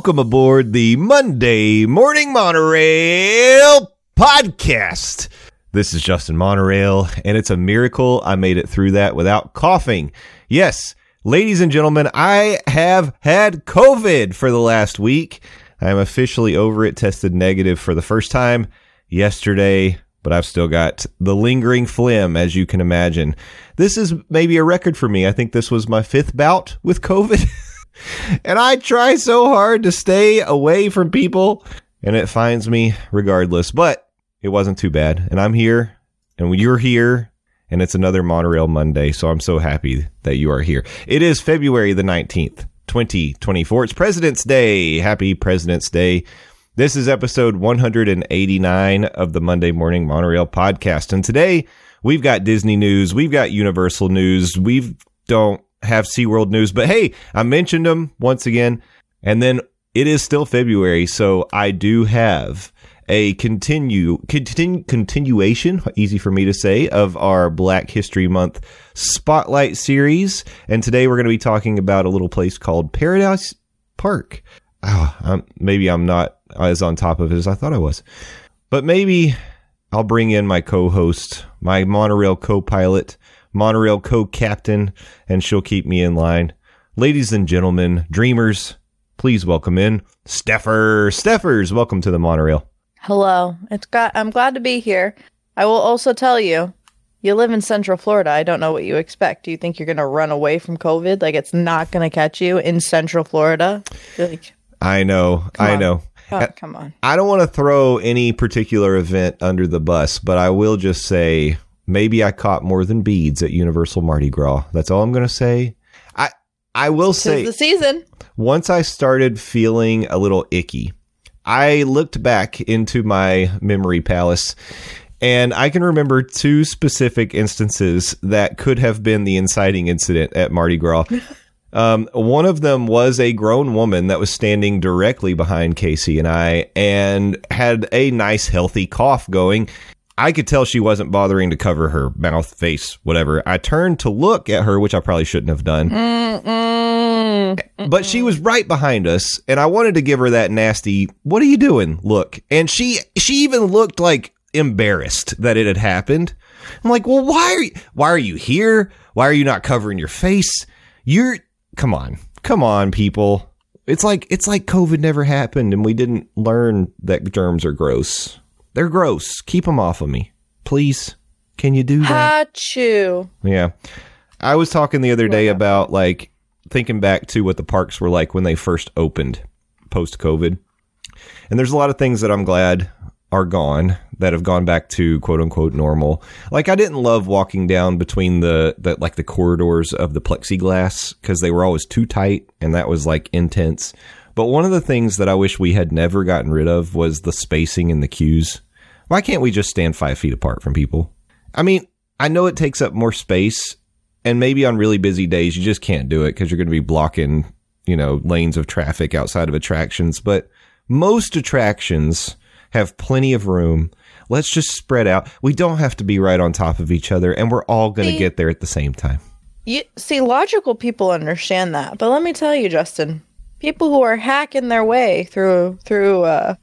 Welcome aboard the Monday Morning Monorail podcast. This is Justin Monorail, and it's a miracle I made it through that without coughing. Yes, ladies and gentlemen, I have had COVID for the last week. I am officially over it, tested negative for the first time yesterday, but I've still got the lingering phlegm, as you can imagine. This is maybe a record for me. I think this was my fifth bout with COVID. and I try so hard to stay away from people, and it finds me regardless. But it wasn't too bad, and I'm here, and you're here, and it's another Monorail Monday. So I'm so happy that you are here. It is February the 19th, 2024. It's President's Day. Happy President's Day. This is episode 189 of the Monday Morning Monorail podcast, and today we've got Disney news, we've got Universal news, we don't have SeaWorld news, but hey, I mentioned them once again. And then it is still February, so I do have a continue, continue continuation, easy for me to say, of our Black History Month Spotlight series. And today we're going to be talking about a little place called Paradise Park. Oh, I'm, maybe I'm not as on top of it as I thought I was, but maybe I'll bring in my co-host, my monorail co-pilot, monorail co-captain, and she'll keep me in line. Ladies and gentlemen, dreamers, please welcome in Stepher. Stephers, welcome to the monorail. Hello. It's got I'm glad to be here. I will also tell you, you live in Central Florida. I don't know what you expect. Do you think you're going to run away from COVID? Like it's not going to catch you in Central Florida? Like, I know. I on. know. oh, come on. I don't want to throw any particular event under the bus, but I will just say maybe I caught more than beads at Universal Mardi Gras. That's all I'm going to say. I I will say the season. once I started feeling a little icky, I looked back into my memory palace and I can remember two specific instances that could have been the inciting incident at Mardi Gras. Um, one of them was a grown woman that was standing directly behind Casey and I and had a nice, healthy cough going. I could tell she wasn't bothering to cover her mouth, face, whatever. I turned to look at her, which I probably shouldn't have done. Mm-mm. but she was right behind us and i wanted to give her that nasty what are you doing? look. And she she even looked like embarrassed that it had happened. I'm like well why are you why are you here? Why are you not covering your face? You're come on. Come on people. It's like it's like covid never happened and we didn't learn that germs are gross they're gross keep them off of me please can you do that Hachu. yeah. I was talking the other day about like thinking back to what the parks were like when they first opened post COVID. And there's a lot of things that I'm glad are gone that have gone back to quote unquote normal. Like I didn't love walking down between the, the like the corridors of the plexiglass because they were always too tight and that was like intense. But one of the things that I wish we had never gotten rid of was the spacing in the queues. Why can't we just stand five feet apart from people? I mean, I know it takes up more space, and maybe on really busy days you just can't do it because you're going to be blocking, you know, lanes of traffic outside of attractions. But most attractions have plenty of room. Let's just spread out. We don't have to be right on top of each other, and we're all going to get there at the same time. You see, logical people understand that, but let me tell you, Justin, people who are hacking their way through through uh,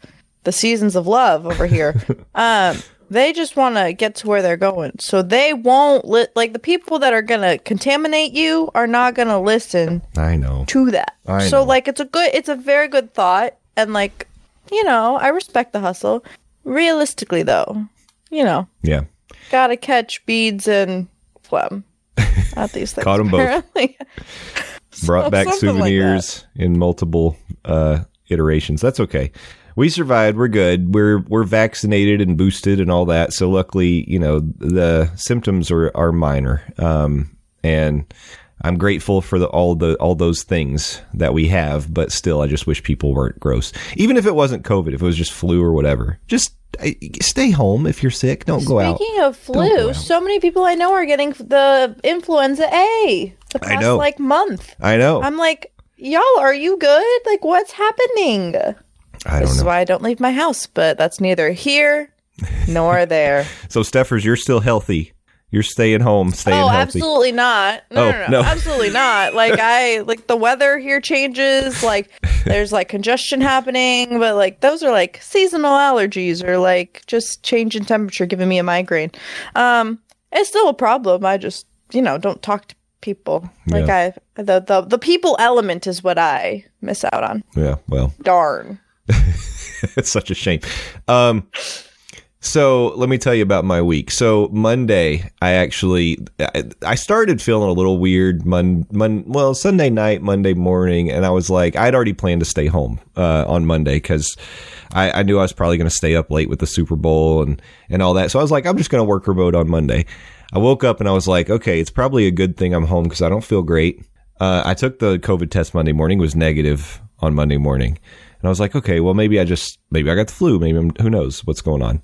the seasons of love over here, um, they just want to get to where they're going, so they won't li- like the people that are gonna contaminate you are not gonna listen I know. to that. I so know. like, it's a good, it's a very good thought, and like, you know, I respect the hustle. Realistically, though, you know, Yeah. gotta catch beads and phlegm at these things. Caught 'em both. Brought back something like souvenirs in multiple uh, iterations. That's okay. We survived. We're good. We're we're vaccinated and boosted and all that. So luckily, you know, the symptoms are are minor. Um, and I'm grateful for the, all the all those things that we have, but still, I just wish people weren't gross. Even if it wasn't COVID, if it was just flu or whatever, just stay home if you're sick. Don't go out. Speaking of flu, so many people I know are getting the influenza A the I past know. like month. I know. I'm like, y'all, are you good? Like, what's happening? I This don't is know. why I don't leave my house, but that's neither here nor there. So, Stephers, you're still healthy. You're staying home, staying oh, healthy. absolutely not. No, Oh, no, no, no. absolutely not. Like I like the weather here changes. Like there's like congestion happening, but like those are like seasonal allergies or like just change in temperature giving me a migraine. Um, it's still a problem. I just you know don't talk to people. Like I the the the people element is what I miss out on. Yeah, well, Darn. it's such a shame. Um, so let me tell you about my week. So Monday, I actually I, started feeling a little weird. Mon, mon, well, Sunday night, Monday morning, and I was like, I'd already planned to stay home uh, on Monday because I, I knew I was probably going to stay up late with the Super Bowl and and all that. So I was like, I'm just going to work remote on Monday. I woke up and I was like, okay, it's probably a good thing I'm home because I don't feel great. Uh, I took the COVID test Monday morning, was negative on Monday morning. And I was like, okay, well, maybe I just, maybe I got the flu. Maybe I'm, who knows what's going on.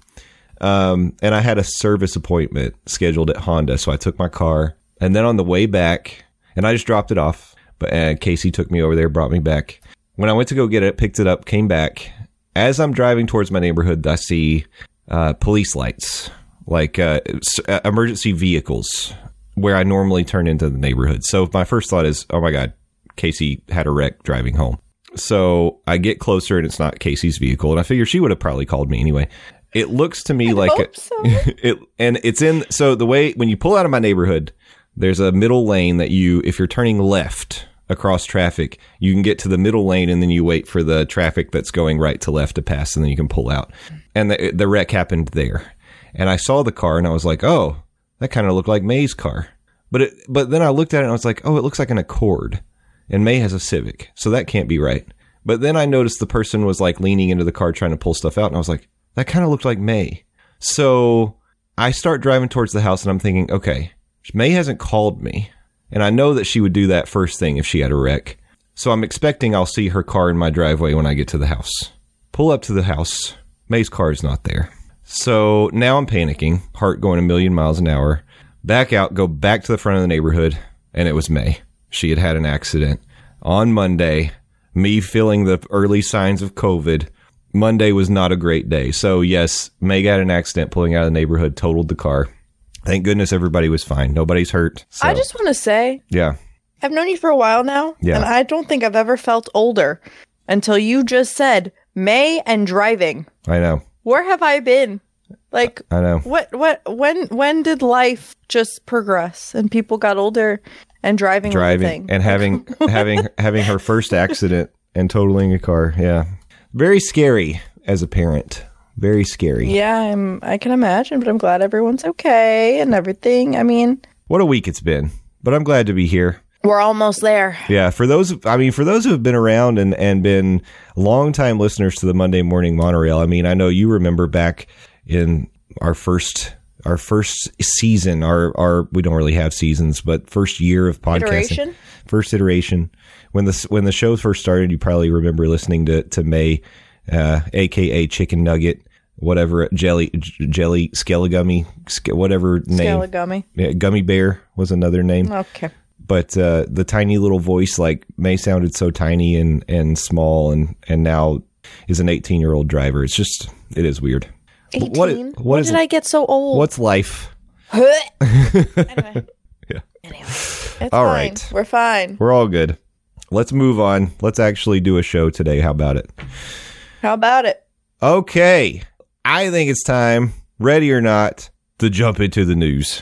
Um, and I had a service appointment scheduled at Honda. So I took my car and then on the way back, and I just dropped it off. But uh, Casey took me over there, brought me back. When I went to go get it, picked it up, came back. As I'm driving towards my neighborhood, I see uh, police lights, like uh, uh, emergency vehicles, where I normally turn into the neighborhood. So my first thought is, oh my God, Casey had a wreck driving home. So I get closer and it's not Casey's vehicle, and I figure she would have probably called me anyway. It looks to me like hope a- so. it, and it's in. So the way when you pull out of my neighborhood, there's a middle lane that you, if you're turning left across traffic, you can get to the middle lane and then you wait for the traffic that's going right to left to pass, and then you can pull out. And the the wreck happened there, and I saw the car and I was like, oh, that kind of looked like May's car. But it, but then I looked at it and I was like, oh, it looks like an Accord, and May has a Civic, so that can't be right. But then I noticed the person was like leaning into the car trying to pull stuff out, and I was like, that kind of looked like May. So I start driving towards the house, and I'm thinking, okay, May hasn't called me, and I know that she would do that first thing if she had a wreck. So I'm expecting I'll see her car in my driveway when I get to the house. Pull up to the house. May's car is not there. So now I'm panicking, heart going a million miles an hour. Back out, go back to the front of the neighborhood, and it was May. She had had an accident on Monday. Me feeling the early signs of COVID. Monday was not a great day. So yes, May got an accident pulling out of the neighborhood, totaled the car. Thank goodness everybody was fine. Nobody's hurt. So, I just want to say yeah, I've known you for a while now, Yeah. and I don't think I've ever felt older until you just said May and driving. I know. Where have I been? Like I know. what what when when did life just progress and people got older and driving driving and having having having her first accident and totaling a car. Yeah, very scary as a parent. Very scary. yeah, I'm I can imagine, but I'm glad everyone's okay and everything. I mean, What a week it's been. But I'm glad to be here. we're almost there. Yeah, for those, I mean, for those who have been around and, and been longtime listeners to the Monday Morning Monorail, I mean, I know you remember back in our first our first season, our our we don't really have seasons, but first year of podcasting, Iteration? first iteration. When the when the show first started, you probably remember listening to to May, uh, aka Chicken Nugget, whatever jelly j- jelly skelegummy, ske- whatever name. Scaligummy. Yeah, Gummy Bear was another name Okay. but uh, the tiny little voice like May sounded so tiny and and small and and now is an 18 year old driver. It's just it is weird. 18. What- What, did I get so old? What's life? anyway. Yeah. Anyway. It's All fine. right. We're fine. We're all good. Let's move on. Let's actually do a show today. How about it? How about it? Okay. I think it's time, ready or not, to jump into the news.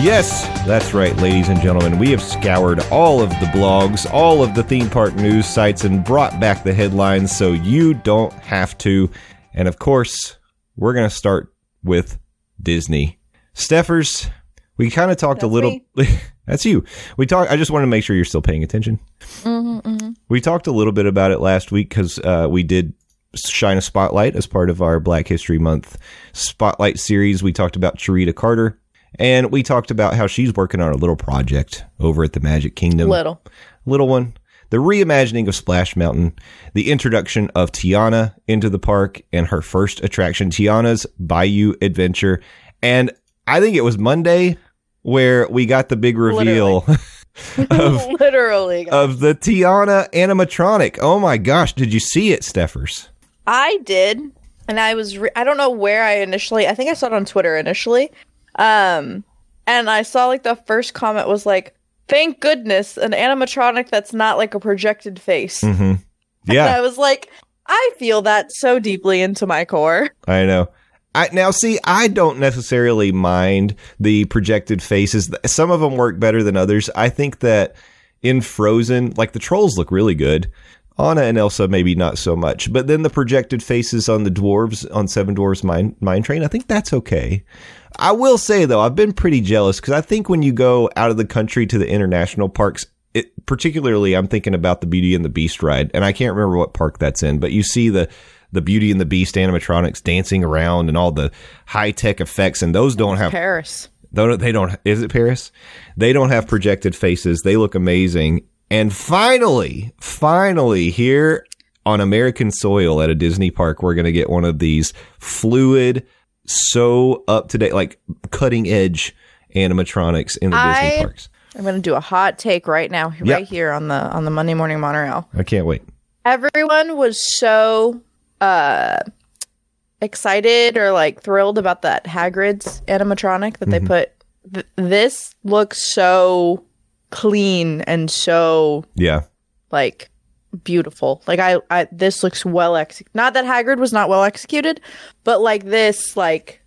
Yes, that's right, ladies and gentlemen. We have scoured all of the blogs, all of the theme park news sites, and brought back the headlines so you don't have to. And of course, we're going to start with Disney. Stephers, we kind of talked a little. that's you. We talked. I just want to make sure you're still paying attention. Mm-hmm, We talked a little bit about it last week because uh, we did shine a spotlight as part of our Black History Month spotlight series. We talked about Charita Carter, and we talked about how she's working on a little project over at the Magic Kingdom Little. little one. The reimagining of Splash Mountain, the introduction of Tiana into the park, and her first attraction, Tiana's Bayou Adventure. And I think it was Monday where we got the big reveal of, Literally. guys. of the Tiana animatronic. Oh my gosh, did you see it, Stephers? I did, and I was re- I don't know where I initially. I think I saw it on Twitter initially, um, and I saw like the first comment was like, "Thank goodness, an animatronic that's not like a projected face." Mm-hmm. And I was like, I feel that so deeply into my core. I know. I, now, see, I don't necessarily mind the projected faces. Some of them work better than others. I think that in Frozen, like the trolls look really good. Anna and Elsa, maybe not so much. But then the projected faces on the dwarves on Seven Dwarfs Mine, Mine Train, I think that's okay. I will say, though, I've been pretty jealous because I think when you go out of the country to the international parks, it, particularly I'm thinking about the Beauty and the Beast ride, and I can't remember what park that's in, but you see the the Beauty and the Beast animatronics dancing around and all the high tech effects, and those don't have Paris. they don't, they don't is it Paris? They don't have projected faces. They look amazing. And finally, finally here on American soil at a Disney park, we're going to get one of these fluid, so up to date, like cutting edge animatronics in the I- Disney parks. I'm gonna do a hot take right now, right here on the on the Monday Morning Monorail. I can't wait. Everyone was so uh excited or like thrilled about that Hagrid's animatronic that they put. Th- this looks so clean and so Yeah. like beautiful. Like I, I this looks well executed. Not that Hagrid was not well executed, but like this, like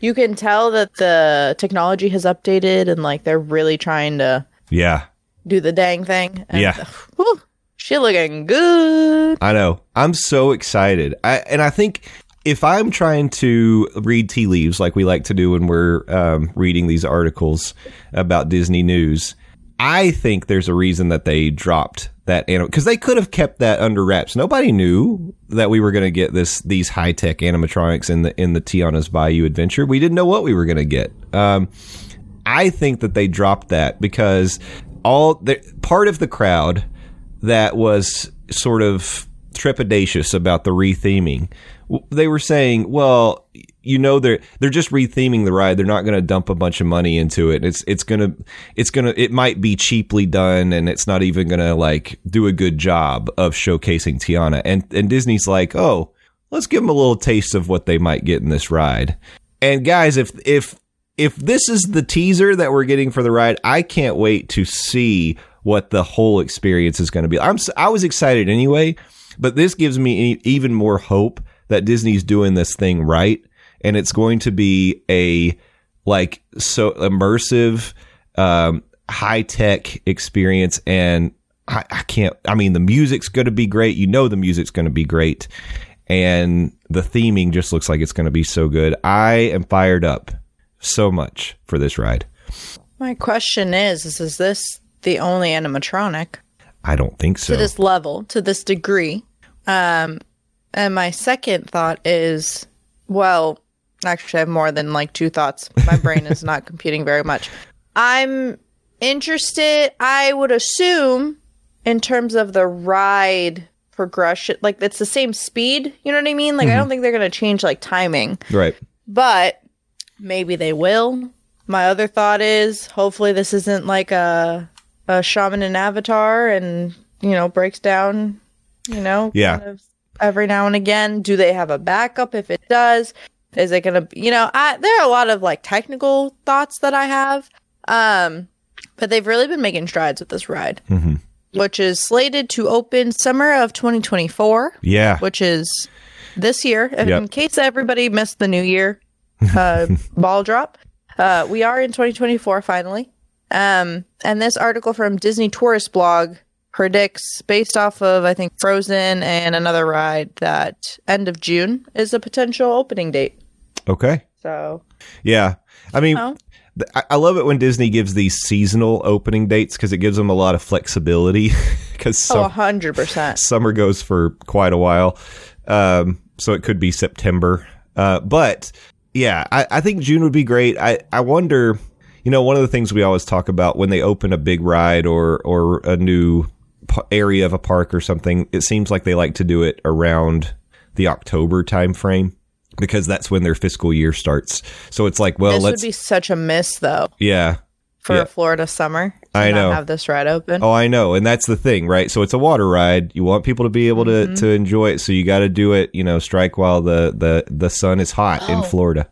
you can tell that the technology has updated and like they're really trying to Yeah. do the dang thing. And, Yeah. whew, she looking good. I know. I'm so excited. I and I think if I'm trying to read tea leaves like we like to do when we're um, reading these articles about Disney news, I think there's a reason that they dropped that animal because they could have kept that under wraps. Nobody knew that we were going to get this these high tech animatronics in the in the Tiana's Bayou adventure. We didn't know what we were going to get. Um, I think that they dropped that because all the part of the crowd that was sort of trepidatious about the retheming. They were saying, "Well, you know they're they're just retheming the ride. They're not going to dump a bunch of money into it. It's it's to it's to it might be cheaply done and it's not even going to like do a good job of showcasing Tiana." And and Disney's like, "Oh, let's give them a little taste of what they might get in this ride." And guys, if if if this is the teaser that we're getting for the ride, I can't wait to see what the whole experience is going to be. I'm I was excited anyway, but this gives me even more hope that Disney's doing this thing right and it's going to be a like so immersive um high tech experience and I, I can't I mean the music's going to be great. You know the music's going to be great and the theming just looks like it's going to be so good. I am fired up so much for this ride. My question is, is, is this the only animatronic I don't think so. to this level, to this degree? Um, and my second thought is, well, actually, I have more than like two thoughts. My brain is not computing very much. I'm interested. I would assume, in terms of the ride progression, like it's the same speed. You know what I mean? Like I mm-hmm. don't think they're gonna change like timing right. but maybe they will. My other thought is hopefully this isn't like a a shaman in Avatar and you know breaks down, you know, Yeah. kind of every now and again. Do they have a backup if it does? Is it gonna, you know, I, there are a lot of like technical thoughts that I have, um, but they've really been making strides with this ride, which is slated to open summer of 2024 Yeah. which is this year. In case everybody missed the new year uh, ball drop, uh, we are in 2024 finally. Um, and this article from Disney Tourist Blog predicts, based off of I think Frozen and another ride, that end of June is a potential opening date. Okay. So Yeah. I mean, I, love it when Disney gives these seasonal opening dates because it gives them a lot of flexibility. Because Oh, hundred percent. summer goes for quite a while, um, so it could be September. Uh, but yeah, I, I think June would be great. I I wonder, you know, one of the things we always talk about when they open a big ride or or a new area of a park or something, it seems like they like to do it around the October time frame because that's when their fiscal year starts. So it's like, well, This would let's be such a miss though yeah. for Yeah. a Florida summer. I not know. Have this ride open. Oh, I know, and that's the thing, right? So it's a water ride. You want people to be able to mm-hmm. to enjoy it, so you got to do it. You know, strike while the the the sun is hot in Oh. Florida.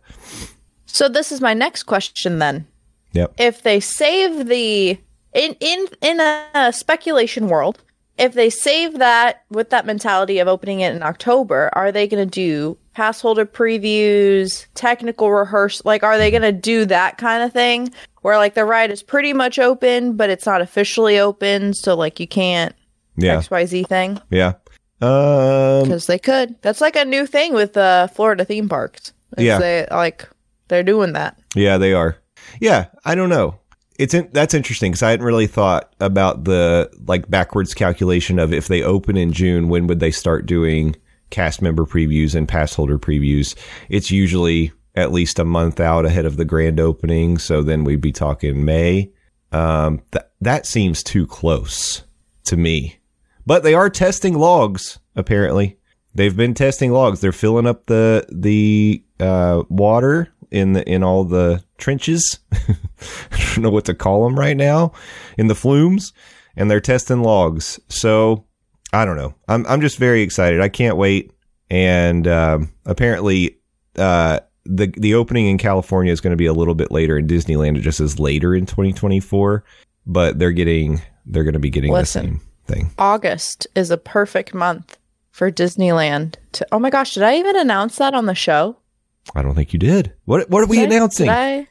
So this is my next question then. Yep. If they save the in in in a speculation world, if they save that with that mentality of opening it in October, are they going to do pass holder previews, technical rehearsal? Like, are they going to do that kind of thing where like the ride is pretty much open, but it's not officially open, so like you can't Yeah. X Y Z thing? Yeah. Um. Because they could. That's like a new thing with uh, Florida theme parks. Yeah. They, like they're doing that. Yeah, they are. Yeah, I don't know. It's in, that's interesting because I hadn't really thought about the like backwards calculation of if they open in June, when would they start doing cast member previews and pass holder previews? It's usually at least a month out ahead of the grand opening, so then we'd be talking May. Um, that that seems too close to me, but they are testing logs. Apparently, they've been testing logs. They're filling up the the uh, water in the in all the trenches. I don't know what to call them right now in the flumes, and they're testing logs. So I don't know. I'm I'm just very excited. I can't wait. And um, apparently, uh, the the opening in California is going to be a little bit later in Disneyland. It just is later in 2024, but they're getting they're going to be getting Listen. the same thing. August is a perfect month for Disneyland to Oh my gosh, did I even announce that on the show? I don't think you did. What what are we Did I- announcing? did I-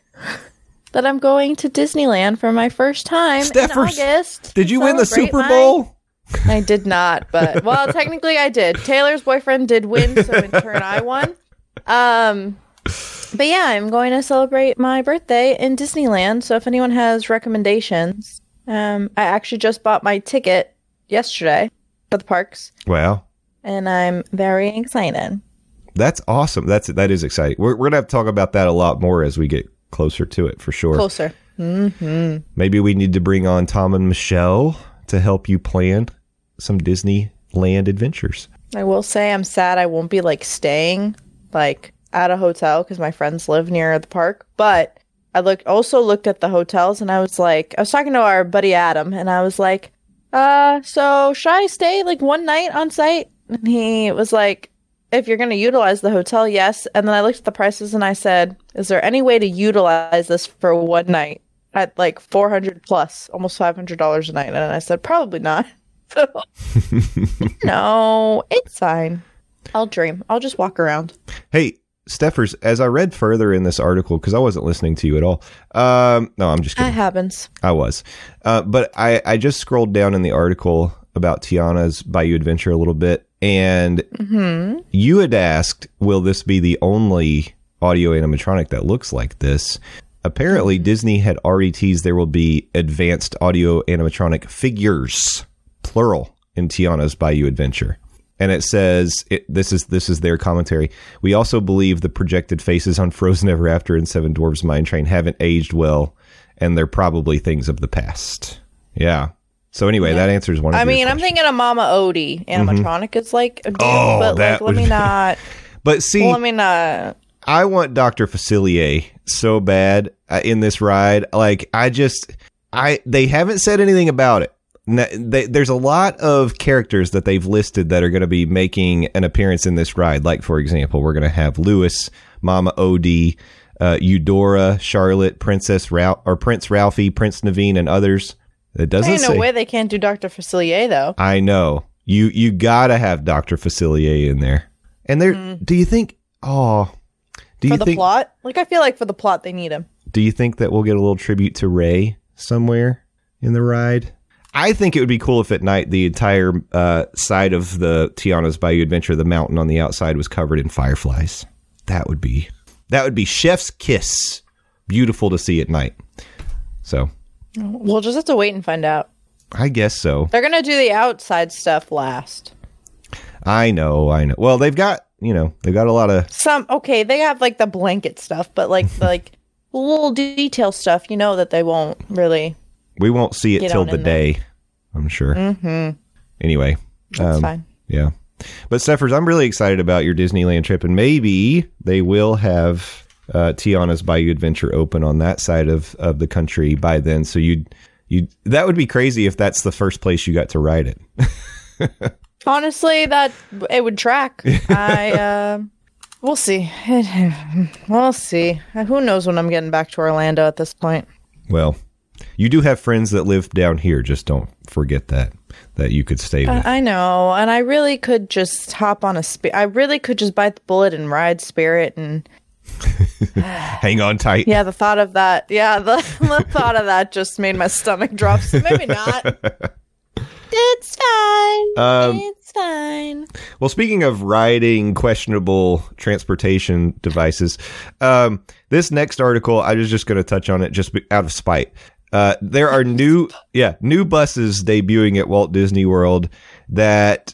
that I'm going to Disneyland for my first time Stephers, in August. Did you win the Super my- Bowl? I did not, but well, technically I did. Taylor's boyfriend did win, so in turn I won. Um but yeah, I'm going to celebrate my birthday in Disneyland. So if anyone has recommendations, um I actually just bought my ticket yesterday for the parks Wow. and I'm very excited. That's awesome. That's that is exciting. We're we're gonna have to talk about that a lot more as we get closer to it for sure. Closer. Maybe we need to bring on Tom and Michelle to help you plan some Disneyland adventures. I will say I'm sad I won't be like staying like at a hotel because my friends live near the park. But I looked also looked at the hotels and I was like, I was talking to our buddy Adam and I was like, uh, so should I stay like one night on site? And he was like, if you're going to utilize the hotel, yes. And then I looked at the prices and I said, is there any way to utilize this for one night at like 400 plus, almost $500 a night? And I said, probably not. No, it's fine. I'll dream. I'll just walk around. Hey, Stephers, as I read further in this article, because I wasn't listening to you at all. Um, no, I'm just kidding. That happens. I was. Uh, but I, I just scrolled down in the article about Tiana's Bayou Adventure a little bit, and mm-hmm. you had asked, will this be the only audio animatronic that looks like this? Apparently, mm-hmm. Disney had already teased there will be advanced audio animatronic figures, plural, in Tiana's Bayou Adventure. And it says it, this is this is their commentary. We also believe the projected faces on Frozen Ever After and Seven Dwarfs Mine Train haven't aged well, and they're probably things of the past. Yeah. So anyway, that answers one. Of I mean, I'm questions. thinking of Mama Odie. Animatronic is like Oh, but that like, let me not. but see, Well, let me not. I want Dr. Facilier so bad uh, in this ride. Like I just I they haven't said anything about it. They, there's a lot of characters that they've listed that are going to be making an appearance in this ride. Like for example, we're going to have Louis, Mama Odie, uh, Eudora, Charlotte, Princess Ralph or Prince Ralphie, Prince Naveen, and others. It doesn't Ain't no way they can't do Dr. Facilier though. I know you. You gotta have Dr. Facilier in there. And there, do you think? Oh, do Mm. For you the think? plot, like I feel like for the plot they need him. Do you think that we'll get a little tribute to Ray somewhere in the ride? I think it would be cool if at night the entire uh, side of the Tiana's Bayou Adventure, the mountain on the outside, was covered in fireflies. That would be that would be Chef's kiss beautiful to see at night. So We'll just have to wait and find out. I guess so. They're gonna do the outside stuff last. I know, I know. Well, they've got you know they've got a lot of Some okay, they have like the blanket stuff, but like the, like little detail stuff, you know that they won't really. we won't see it Get till on the in day. I'm sure. Mm-hmm. Anyway, That's um, fine. Yeah. But Stephers, I'm really excited about your Disneyland trip, and maybe they will have uh, Tiana's Bayou Adventure open on that side of, of the country by then. So you'd you that would be crazy if that's the first place you got to ride it. Honestly, that it would track. I uh, we'll see. we'll see. Who knows when I'm getting back to Orlando at this point? Well, you do have friends that live down here. Just don't forget that that you could stay with. I know, and I really could just hop on a spirit. I really could just bite the bullet and ride Spirit, and Hang on tight. yeah, the thought of that, yeah, the, the thought of that just made my stomach drop. So maybe not. It's fine. Um, it's fine. Well, speaking of riding questionable transportation devices, um, this next article, I was just going to touch on it just out of spite. Uh, there are new, yeah, new buses debuting at Walt Disney World that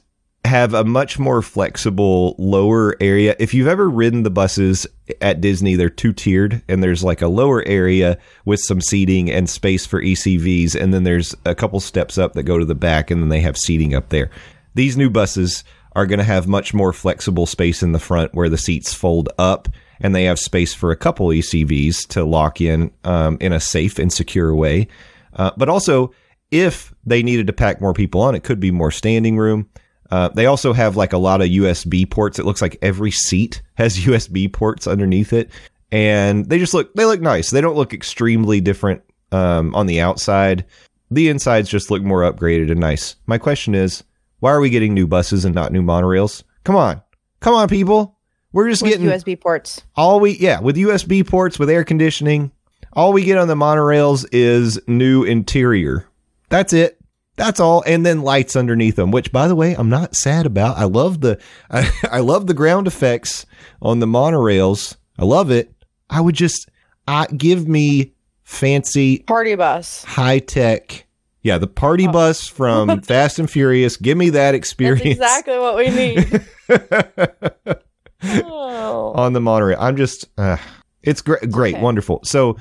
have a much more flexible lower area. If you've ever ridden the buses at Disney, they're two tiered and there's like a lower area with some seating and space for ECVs. And then there's a couple steps up that go to the back and then they have seating up there. These new buses are going to have much more flexible space in the front where the seats fold up and they have space for a couple ECVs to lock in um, in a safe and secure way. Uh, but also, if they needed to pack more people on, it could be more standing room. Uh, they also have like a lot of USB ports. It looks like every seat has USB ports underneath it, and they just look they look nice. They don't look extremely different um, on the outside. The insides just look more upgraded and nice. My question is, why are we getting new buses and not new monorails? Come on, come on, people. We're just With getting USB ports. all we yeah with USB ports with air conditioning. All we get on the monorails is new interior. That's it. That's all, and then lights underneath them. Which, by the way, I'm not sad about. I love the I, I love the ground effects on the monorails. I love it. I would just I give me fancy Party bus. high tech. Yeah, the party bus from Fast and Furious. Give me that That's experience exactly what we need. oh. on the monorail. I'm just, uh, it's great, great, okay. wonderful. So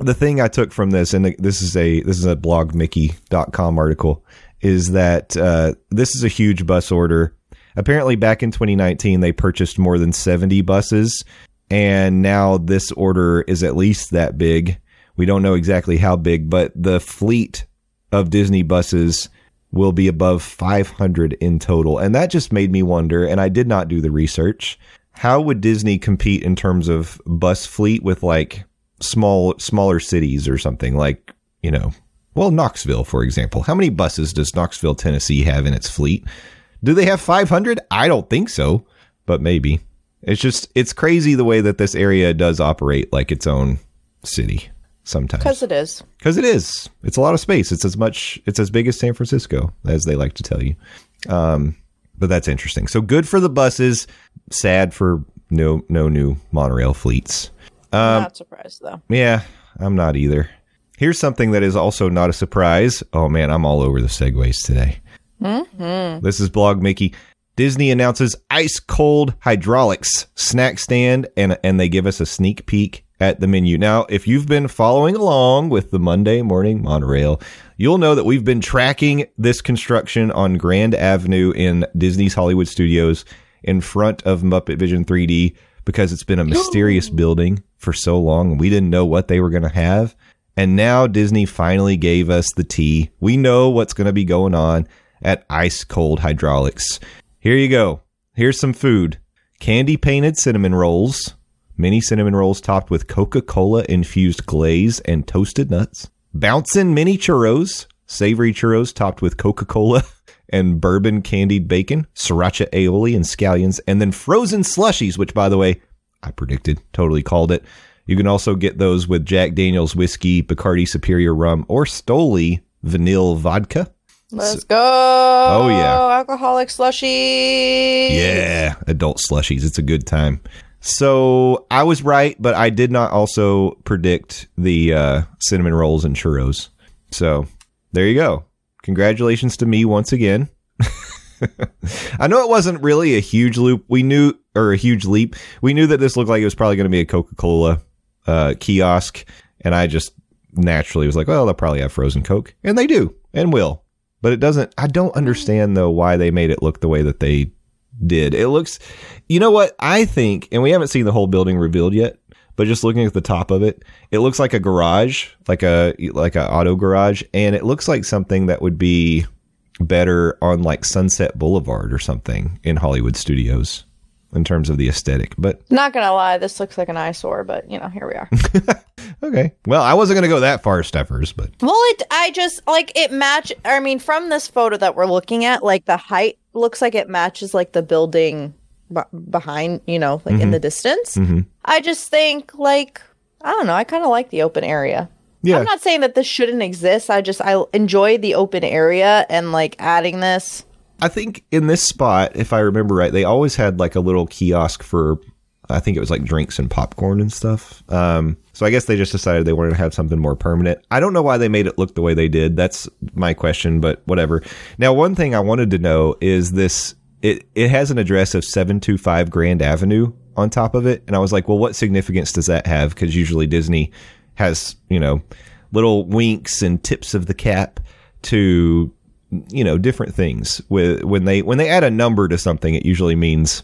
the thing I took from this, and this is a this is a blogmickey.com article, is that uh, this is a huge bus order. Apparently, back in 2019, they purchased more than 70 buses, and now this order is at least that big. We don't know exactly how big, but the fleet of Disney buses will be above 500 in total. And that just made me wonder, and I did not do the research. How would Disney compete in terms of bus fleet with like small smaller cities or something like, you know, well, Knoxville, for example. How many buses does Knoxville, Tennessee have in its fleet? Do they have 500? I don't think so, but maybe. It's just it's crazy the way that this area does operate like its own city sometimes. Because it is. Because it is. It's a lot of space. It's as much. It's as big as San Francisco, as they like to tell you. Um, but that's interesting. So good for the buses. Sad for no no new monorail fleets. Um, Not surprised though. Yeah, I'm not either. Here's something that is also not a surprise. Oh man, I'm all over the segues today. This is Blog Mickey. Disney announces ice cold hydraulics snack stand, and and they give us a sneak peek at the menu. Now, if you've been following along with the Monday morning monorail, you'll know that we've been tracking this construction on Grand Avenue in Disney's Hollywood Studios in front of Muppet Vision 3D because it's been a mysterious building for so long and we didn't know what they were going to have. And now Disney finally gave us the tea. We know what's going to be going on at Ice Cold Hydraulics. Here you go. Here's some food candy painted cinnamon rolls, mini cinnamon rolls topped with Coca Cola infused glaze and toasted nuts, bouncing mini churros, savory churros topped with Coca Cola and bourbon candied bacon, sriracha aioli and scallions, and then frozen slushies, which, by the way, I predicted, totally called it. You can also get those with Jack Daniels whiskey, Bacardi Superior rum, or Stoli vanilla vodka. Let's go. Oh yeah. Alcoholic slushies. Yeah, adult slushies. It's a good time. So I was right, but I did not also predict the uh, cinnamon rolls and churros. So there you go. Congratulations to me once again. I know it wasn't really a huge loop. We knew, or a huge leap. We knew that this looked like it was probably going to be a Coca Cola uh, kiosk, and I just naturally was like, well, they'll probably have frozen Coke, and they do, and will. But it doesn't. I don't understand though why they made it look the way that they did. It looks, you know what? I think, and we haven't seen the whole building revealed yet, but just looking at the top of it, it looks like a garage, like a like a auto garage, and it looks like something that would be better on like Sunset Boulevard or something in Hollywood studios in terms of the aesthetic. But Not gonna lie, this looks like an eyesore, but you know, here we are. okay, well, I wasn't going to go that far, Stephers, but well, it I just like it match. I mean, from this photo that we're looking at, like the height looks like it matches like the building b- behind, you know, like in the mm-hmm. distance. Mm-hmm. I just think like I don't know. I kind of like the open area. yeah, I'm not saying that this shouldn't exist. I just I enjoy the open area and like adding this. I think in this spot, if I remember right, they always had like a little kiosk for, I think it was like drinks and popcorn and stuff. Um, so I guess they just decided they wanted to have something more permanent. I don't know why they made it look the way they did. That's my question, but whatever. Now, one thing I wanted to know is this. It it has an address of seven two five Grand Avenue on top of it, and I was like, well, what significance does that have? Because usually Disney has you know little winks and tips of the cap to you know different things. With when they when they add a number to something it usually means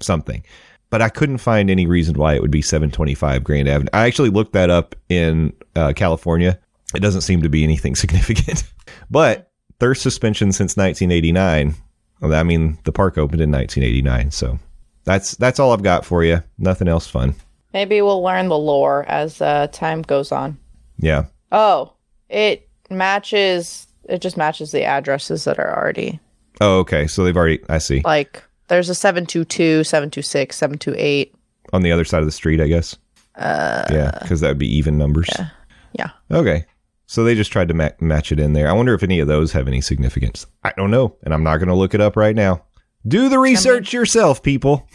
something. But i couldn't find any reason why it would be 725 grand avenue. I actually looked that up in uh, california. It doesn't seem to be anything significant. But thirst suspension since 1989 well, i mean the park opened in 1989 so that's that's all i've got for you nothing else fun Maybe we'll learn the lore as uh, time goes on. yeah Oh, it matches. It just matches the addresses that are already oh okay so they've already i see like. There's a 722, 726, 728. on the other side of the street i guess uh yeah because that would be even numbers Yeah. yeah. Okay. So they just tried to ma- match it in there. I wonder if any of those have any significance. I don't know, and I'm not going to look it up right now. Do the research yourself, people.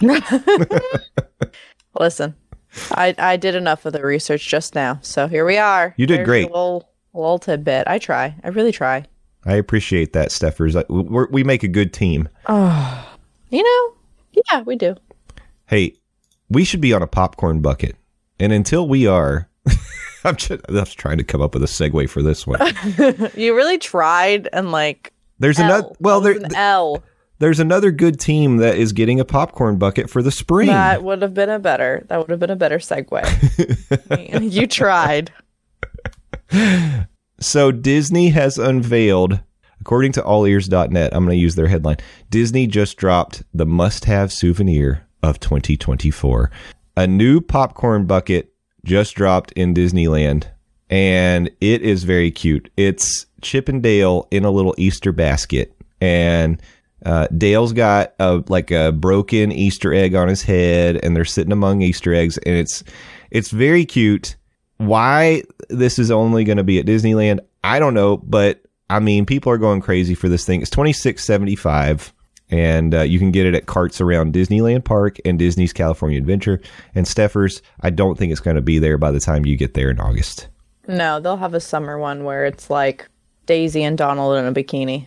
Listen, I I did enough of the research just now, so here we are. You did There's great. A little, a little tidbit. I try. I really try. I appreciate that, Stephers. Uh, we're, we make a good team. You know? Yeah, we do. Hey, we should be on a popcorn bucket, and until we are, I'm just, I'm just trying to come up with a segue for this one. You really tried, and like. There's L. another. Well, That there, an L. there's another good team that is getting a popcorn bucket for the spring. That would have been a better. That would have been a better segue. you tried. So Disney has unveiled, according to allears.net, I'm going to use their headline. Disney just dropped the must-have souvenir of 2024. A new popcorn bucket just dropped in Disneyland and it is very cute. It's Chip and Dale in a little Easter basket and uh, Dale's got a like a broken Easter egg on his head, and they're sitting among Easter eggs, and it's it's very cute. Why this is only going to be at Disneyland, I don't know, but I mean, people are going crazy for this thing. It's twenty six seventy five, and uh, you can get it at carts around Disneyland Park and Disney's California Adventure. And Stephers, I don't think it's going to be there by the time you get there in August. No, they'll have a summer one where it's like Daisy and Donald in a bikini.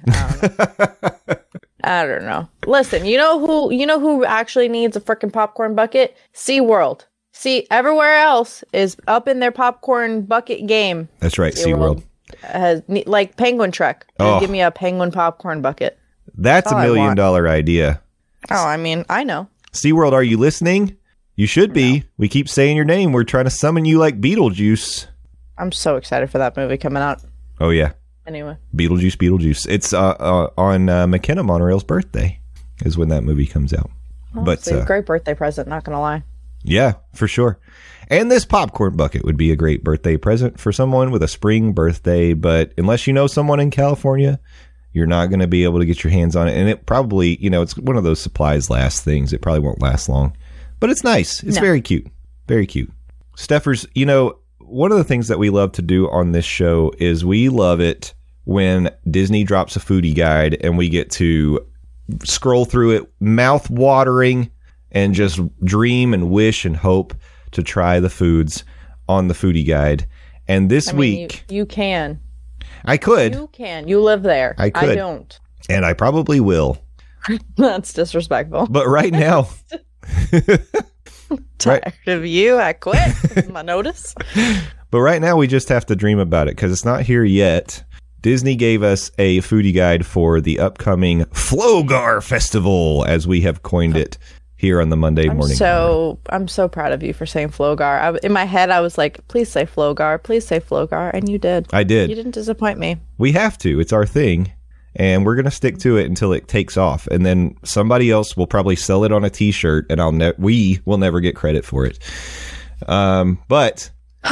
I don't know. I don't know. Listen, you know who you know who actually needs a freaking popcorn bucket? SeaWorld. See, everywhere else is up in their popcorn bucket game. That's right, SeaWorld. Has like Penguin Trek. Oh. Give me a penguin popcorn bucket. That's a million dollar idea. Oh, I mean, I know. SeaWorld, are you listening? You should be. We keep saying your name. We're trying to summon you like Beetlejuice. I'm so excited for that movie coming out. Oh, yeah. Anyway, Beetlejuice, Beetlejuice. It's uh, uh, on uh, McKenna Monorail's birthday, is when that movie comes out. but it's a uh, great birthday present. Not gonna lie. yeah, for sure. And this popcorn bucket would be a great birthday present for someone with a spring birthday. But unless you know someone in California, you're not going to be able to get your hands on it. And it probably, you know, it's one of those supplies last things. It probably won't last long. But it's nice. It's No. very cute. Very cute. Stephers, you know, one of the things that we love to do on this show is we love it when Disney drops a foodie guide and we get to scroll through it, mouth watering, and just dream and wish and hope to try the foods on the foodie guide. And this I mean, week you, you can. I could You can. You live there. I could. don't. and I probably will. That's disrespectful. But right now, Tired of you. I quit. My notice. But right now, we just have to dream about it because it's not here yet. Disney gave us a foodie guide for the upcoming Flogar Festival, as we have coined it here on the Monday I'm morning. so I'm so proud of you for saying Flogar. I, in my head, I was like, "Please say Flogar, please say Flogar," and you did. I did. You didn't disappoint me. We have to. It's our thing. And we're going to stick to it until it takes off. And then somebody else will probably sell it on a t shirt, and I'll ne- we will never get credit for it. Um, but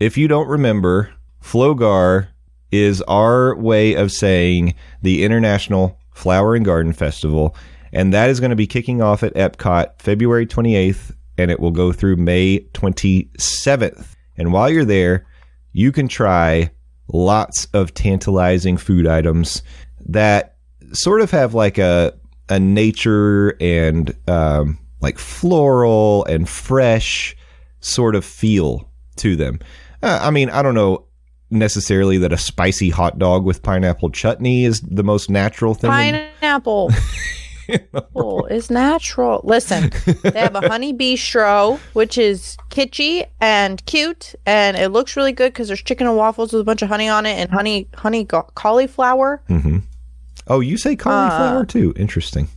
if you don't remember, Flogar is our way of saying the International Flower and Garden Festival, and that is going to be kicking off at Epcot February 28th, and it will go through May 27th. And while you're there, you can try lots of tantalizing food items that sort of have like a a nature and um, like floral and fresh sort of feel to them. Uh, I mean, I don't know necessarily that a spicy hot dog with pineapple chutney is the most natural thing. Oh, is natural. Listen, they have a honey bistro, which is kitschy and cute, and it looks really good because there's chicken and waffles with a bunch of honey on it and honey honey ga- cauliflower. oh, you say cauliflower too? Interesting.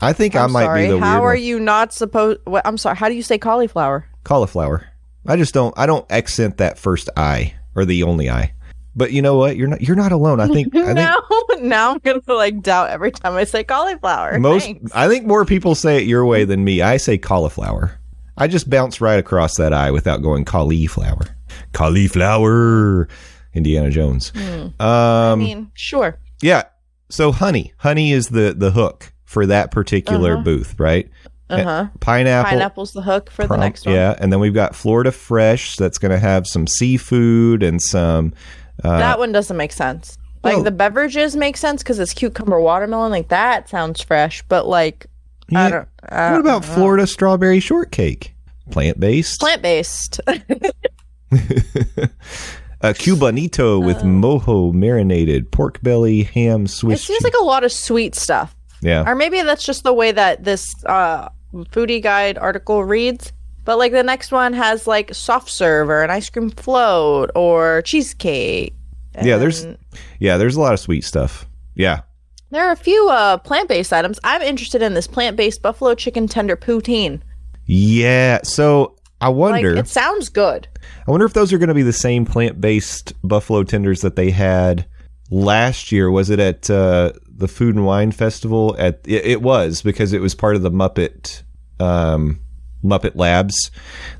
I think i Uh, I'm might sorry. be the How are one. you not supposed? What, I'm sorry. How do you say cauliflower? cauliflower. I just don't. I don't accent that first I or the only I. But you know what? You're not. You're not alone. I think. I think now, now I'm gonna like doubt every time I say cauliflower. most. Thanks. I think more people say it your way than me. I say cauliflower. I just bounce right across that eye without going cauliflower. Cauliflower. Indiana Jones. I Um. mean, sure. Yeah. So honey, honey is the the hook for that particular booth, right? Uh huh. Pineapple. Pineapple's the hook for the next one. Yeah, and then we've got Florida Fresh that's going to have some seafood and some. That one doesn't make sense. Like well- the beverages make sense because it's cucumber watermelon. Like that sounds fresh, but like I don't. I What about Florida strawberry shortcake? Plant based. plant based? A cubanito with mojo marinated pork belly, ham, sweet. it seems cheese. like a lot of sweet stuff, yeah. or maybe that's just the way that this uh, foodie guide article reads. But like the next one has like soft serve or an ice cream float or cheesecake. Yeah, there's yeah, there's a lot of sweet stuff. Yeah. there are a few uh, plant based items. I'm interested in this plant based buffalo chicken tender poutine. Yeah. So I Like wonder it sounds good. I wonder if those are going to be the same plant-based buffalo tenders that they had last year. Was it at uh, the Food and Wine Festival? At it, it was because it was part of the Muppet um, Muppet Labs.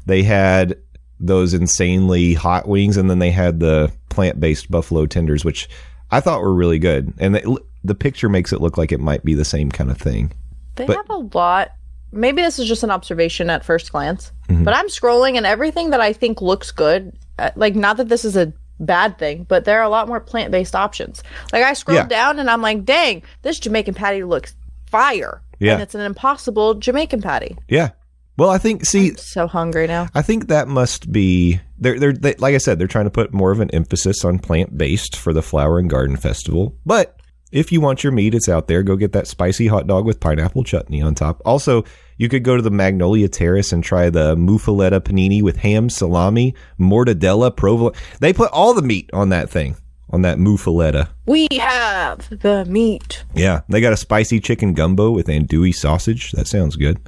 They had those insanely hot wings, and then they had the plant-based buffalo tenders, which I thought were really good. And the, the picture makes it look like it might be the same kind of thing. They But- have a lot. Maybe this is just an observation at first glance, Mm-hmm. but I'm scrolling and everything that I think looks good, uh, like not that this is a bad thing, but there are a lot more plant based options. Like I scroll Yeah. down and I'm like, dang, this Jamaican patty looks fire. Yeah. And it's an impossible Jamaican patty. Yeah. Well, I think see So hungry now. I think that must be they're they're they, like I said they're trying to put more of an emphasis on plant based for the Flower and Garden Festival. But if you want your meat, it's out there. Go get that spicy hot dog with pineapple chutney on top. Also, you could go to the Magnolia Terrace and try the muffaletta panini with ham, salami, mortadella, provolone. They put all the meat on that thing on that muffaletta. We have the meat. Yeah, they got a spicy chicken gumbo with andouille sausage. That sounds good.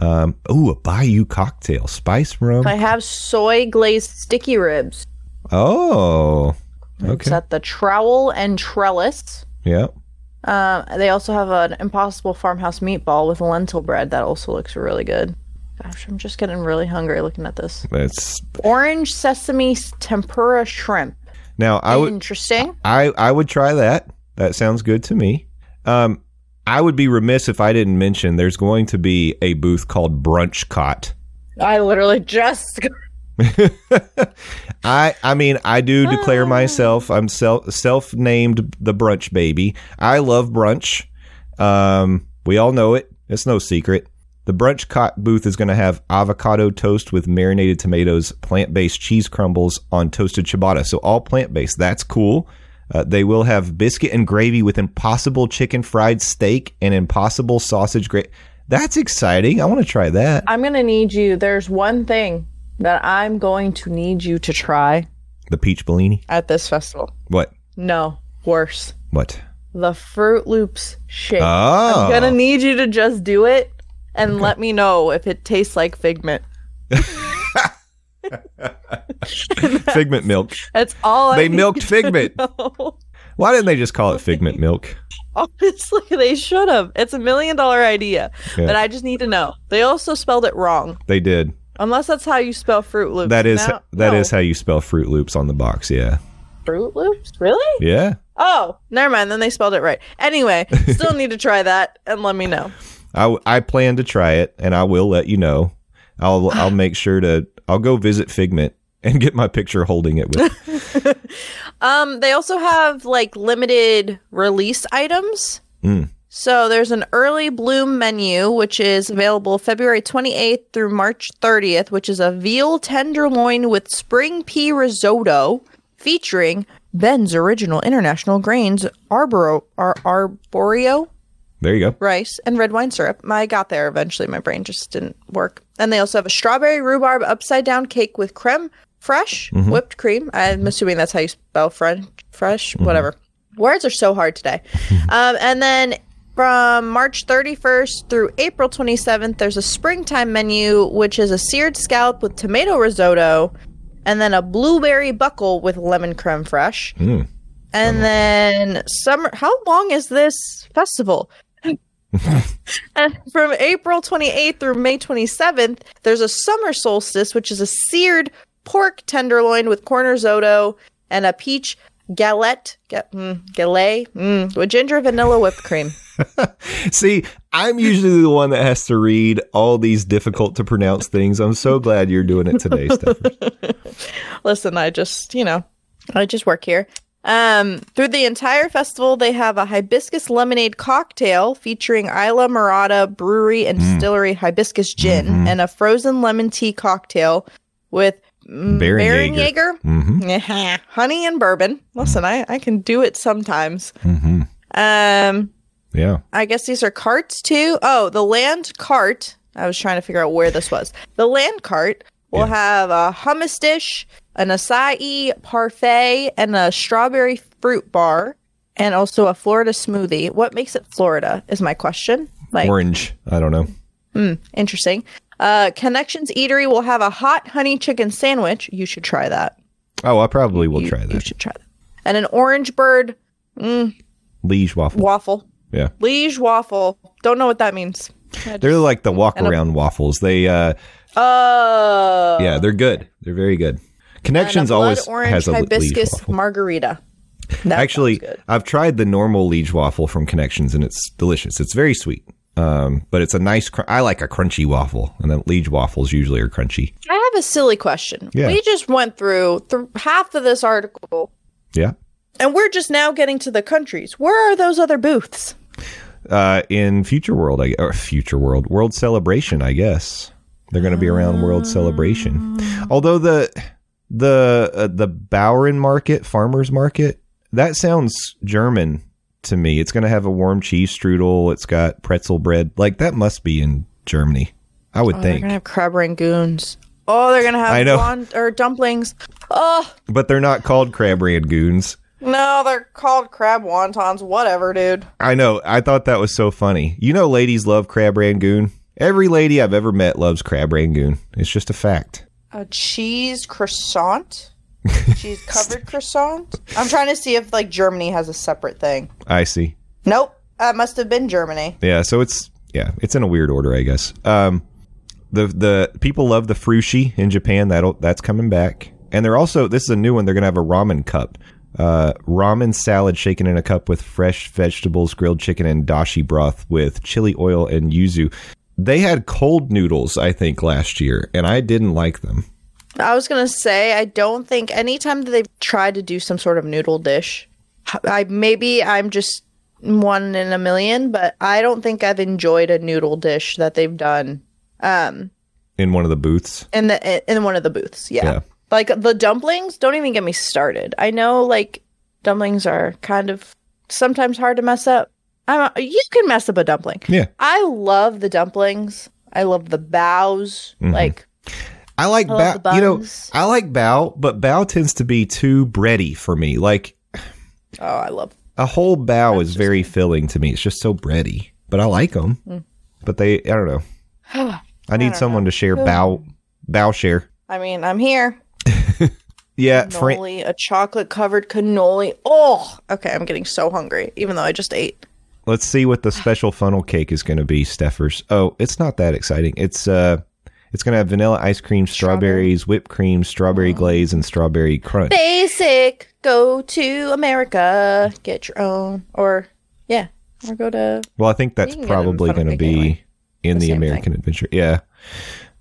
Um, ooh, a Bayou cocktail, spice rum. I have soy glazed sticky ribs. Oh, okay. It's at the Trowel and Trellis. Yeah. Um, they also have an Impossible Farmhouse meatball with lentil bread that also looks really good. Gosh, I'm just getting really hungry looking at this. It's Orange sesame tempura shrimp. now I would Interesting. I I would try that. That sounds good to me. Um, I would be remiss if I didn't mention there's going to be a booth called Brunch Cot. I literally just. I I mean I do declare myself I'm self self named the brunch baby. I love brunch. Um, we all know it. It's no secret. The brunch cot booth is going to have avocado toast with marinated tomatoes, plant based cheese crumbles on toasted ciabatta. So all plant based. That's cool. Uh, they will have biscuit and gravy with impossible chicken fried steak and impossible sausage gravy. That's exciting. I want to try that. I'm gonna need you. There's one thing that I'm going to need you to try The peach Bellini. at this festival. What? No, worse. What? The Froot Loops shake. Oh. I'm gonna need you to just do it and let me know if it tastes like figment. Figment milk. That's all I They need milked figment. Why didn't they just call it figment milk? Honestly, they should have. It's a million dollar idea, Yeah. but I just need to know. They also spelled it wrong, They did. unless that's how you spell Froot Loops. That is Now- that is no. how you spell Froot Loops on the box. Yeah. Froot Loops. Really? Yeah. Oh, never mind. Then they spelled it right. Anyway, still need to try that and let me know. I, I plan to try it, and I will let you know. I'll I'll make sure to I'll go visit Figment and get my picture holding it with. Um, they also have like limited release items. Mm. So there's an early bloom menu, which is available February 28th through March 30th, which is a veal tenderloin with spring pea risotto featuring Ben's original international grains, arboro, ar- arborio There you go. rice, and red wine syrup. I got there eventually. My brain just didn't work. And they also have a strawberry rhubarb upside down cake with creme fraiche whipped cream. I'm assuming that's how you spell French. Fresh, whatever. Words are so hard today. um, and then from March 31st through April 27th, there's a springtime menu, which is a seared scallop with tomato risotto, and then a blueberry buckle with lemon creme fraiche. Mm. And then summer. How long is this festival? from April 28th through May 27th, there's a summer solstice, which is a seared pork tenderloin with corn risotto and a peach galette, ga- mm, galette mm, with ginger vanilla whipped cream. See, I'm usually the one that has to read all these difficult to pronounce things. I'm so glad you're doing it today, Stephanie. Listen, I just, you know, I just work here. Um, through the entire festival, they have a hibiscus lemonade cocktail featuring Islamorada Brewery and Distillery hibiscus gin, and a frozen lemon tea cocktail with mm. Bärenjäger, Mm-hmm. honey and bourbon. Listen, I, I can do it sometimes. Mm-hmm. Um, Yeah. I guess these are carts too. Oh, the land cart. I was trying to figure out where this was. The land cart will Yeah. have a hummus dish, an acai parfait, and a strawberry fruit bar, and also a Florida smoothie. What makes it Florida is my question. Like, Orange. I don't know. interesting. Uh, Connections Eatery will have a hot honey chicken sandwich. You should try that. Oh, I probably will you, try that. You should try that. And an orange bird Liege waffle. waffle. Yeah. Liege waffle. Don't know what that means. They're like the walk around waffles. They uh Oh. yeah, they're good. They're very good. Connections always orange has a Liege hibiscus waffle. margarita. That Actually. I've tried the normal Liege waffle from Connections, and it's delicious. It's very sweet, um, but it's a nice. Cr- I like a crunchy waffle, and then Liege waffles usually are crunchy. I have a silly question. Yeah. We just went through th- half of this article, Yeah. and we're just now getting to the countries. Where are those other booths? Uh, in Future World, I, or Future World, World Celebration, I guess they're going to be around World Celebration. Although the the uh, the Bauern Market, Farmers Market, that sounds German to me. It's going to have a warm cheese strudel. It's got pretzel bread. Like that must be in Germany. I would Oh, they're think. gonna have crab rangoons. Oh, they're gonna have I know. won- or dumplings. Oh But they're not called crab rangoons. no, they're called crab wontons. Whatever, dude. I know. I thought that was so funny. You know, ladies love crab rangoon. Every lady I've ever met loves crab rangoon. It's just a fact. A cheese croissant. Cheese covered croissant. I'm trying to see if like Germany has a separate thing. I see. Nope, that must have been Germany. Yeah, so it's yeah, it's in a weird order, I guess. Um, the the people love the frushi in Japan. That'll that's coming back, and they're also this is a new one. They're gonna have a ramen cup, uh, ramen salad shaken in a cup with fresh vegetables, grilled chicken, and dashi broth with chili oil and yuzu. They had cold noodles, I think, last year, and I didn't like them. I was gonna say I don't think anytime that they've tried to do some sort of noodle dish, I maybe I'm just one in a million, but I don't think I've enjoyed a noodle dish that they've done um In one of the booths. in the in one of the booths. Yeah. Yeah. Like the dumplings, don't even get me started. I know like dumplings are kind of sometimes hard to mess up. I'm a, you can mess up a dumpling. Yeah. I love the dumplings. I love the bows. Mm-hmm. Like I like I bao. You know. I like bao, but bao tends to be too bready for me. Like oh, I love a whole bao is very filling to me. It's just so bready, but I like them. Mm. But they, I don't know. I need someone to share bao, bao share. I mean, I'm here. Yeah, Cannoli, a chocolate covered cannoli. Oh, okay. I'm getting so hungry, even though I just ate. Let's see what the special funnel cake is going to be, Stephers. Oh, it's not that exciting. It's uh, it's going to have vanilla ice cream, strawberries, whipped cream, strawberry glaze, and strawberry crunch. Basic. Go to America. Get your own. Or, yeah. Or go to. Well, I think that's You can get it in probably funnel going to cake be anyway. in The the, same American Adventure. Yeah.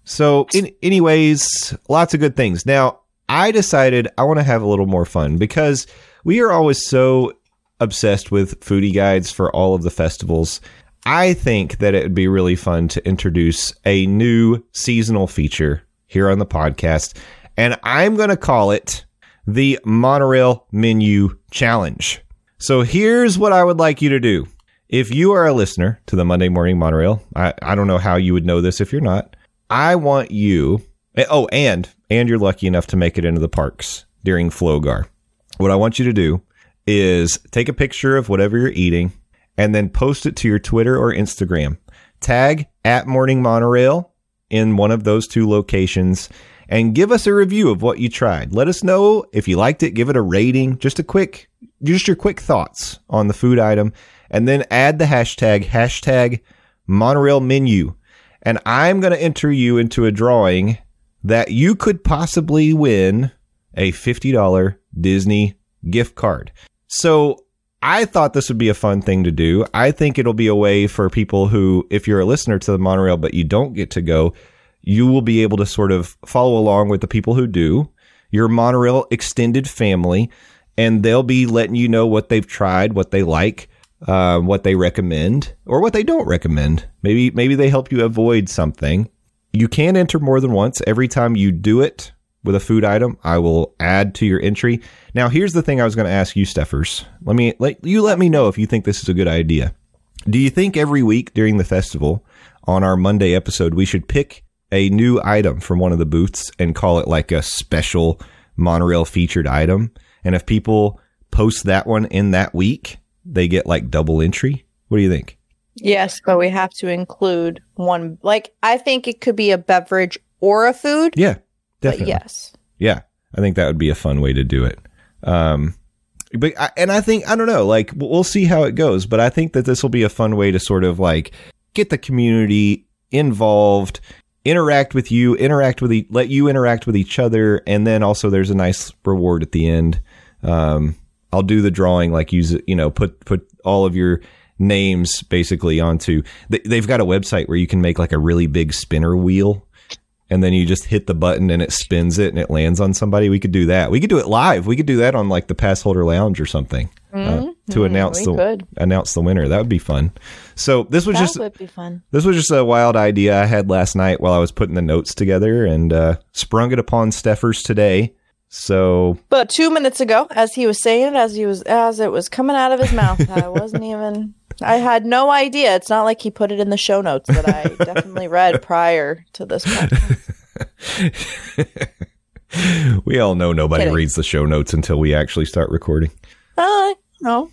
So, in, anyways, lots of good things. Now, I decided I want to have a little more fun because we are always so obsessed with foodie guides for all of the festivals. I think that it would be really fun to introduce a new seasonal feature here on the podcast, and I'm going to call it the Monorail Menu Challenge. So here's what I would like you to do. If you are a listener to the Monday Morning Monorail, I, I don't know how you would know this if you're not. I want you. Eh, oh, and and you're lucky enough to make it into the parks during Flogar. What I want you to do is take a picture of whatever you're eating and then post it to your Twitter or Instagram. Tag at Morning Monorail in one of those two locations and give us a review of what you tried. Let us know if you liked it, give it a rating, just a quick just your quick thoughts on the food item and then add the hashtag hashtag monorail menu and i'm going to enter you into a drawing that you could possibly win a $50 disney gift card so i thought this would be a fun thing to do i think it'll be a way for people who if you're a listener to the monorail but you don't get to go you will be able to sort of follow along with the people who do your monorail extended family and they'll be letting you know what they've tried, what they like, uh, what they recommend, or what they don't recommend. Maybe maybe they help you avoid something. You can enter more than once. Every time you do it with a food item, I will add to your entry. Now, here's the thing I was going to ask you, Stephers. Let me let you let me know if you think this is a good idea. Do you think every week during the festival on our Monday episode we should pick a new item from one of the booths and call it like a special monorail featured item? And if people post that one in that week, they get like double entry. What do you think? Yes, but we have to include one. Like, I think it could be a beverage or a food. Yeah, but definitely. yes. Yeah, I think that would be a fun way to do it. Um, but I, and I think I don't know, like we'll we'll see how it goes. But I think that this will be a fun way to sort of like get the community involved, interact with you, interact with e- let you interact with each other, and then also there's a nice reward at the end. Um, I'll do the drawing, like use it, you know, put put all of your names basically onto. They, they've got a website where you can make like a really big spinner wheel and then you just hit the button and it spins it and it lands on somebody. We could do that. We could do it live. We could do that on like the pass holder lounge or something uh, to announce Mm-hmm. we the could. announce the winner. That would be fun. So this was That just would be fun. this was just a wild idea I had last night while I was putting the notes together and uh, sprung it upon Stephers today. So But two minutes ago, as he was saying it, as he was as it was coming out of his mouth, I wasn't even. I had no idea. It's not like he put it in the show notes that I definitely read prior to this. Podcast. we all know nobody Kidding. reads the show notes until we actually start recording. Uh, no.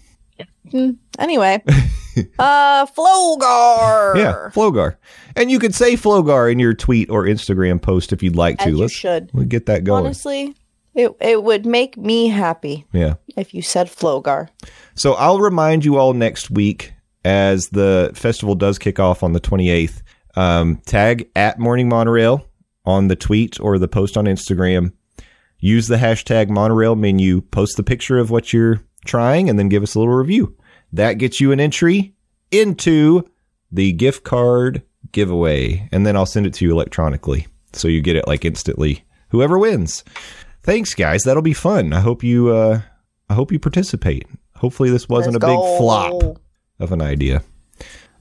Hmm, Anyway, uh, Flogar. Yeah, Flogar. And you could say Flogar in your tweet or Instagram post if you'd like to. As Let's should. we'll get that going. Honestly, it it would make me happy Yeah. if you said Flogar. So I'll remind you all next week as the festival does kick off on the 28th. Um, tag at Morning Monorail on the tweet or the post on Instagram. Use the hashtag monorail menu, post the picture of what you're trying, and then give us a little review. That gets you an entry into the gift card giveaway. And then I'll send it to you electronically. So you get it like instantly. Whoever wins. Thanks, guys. That'll be fun. I hope you uh I hope you participate. Hopefully this wasn't Let's a big flop. Of an idea.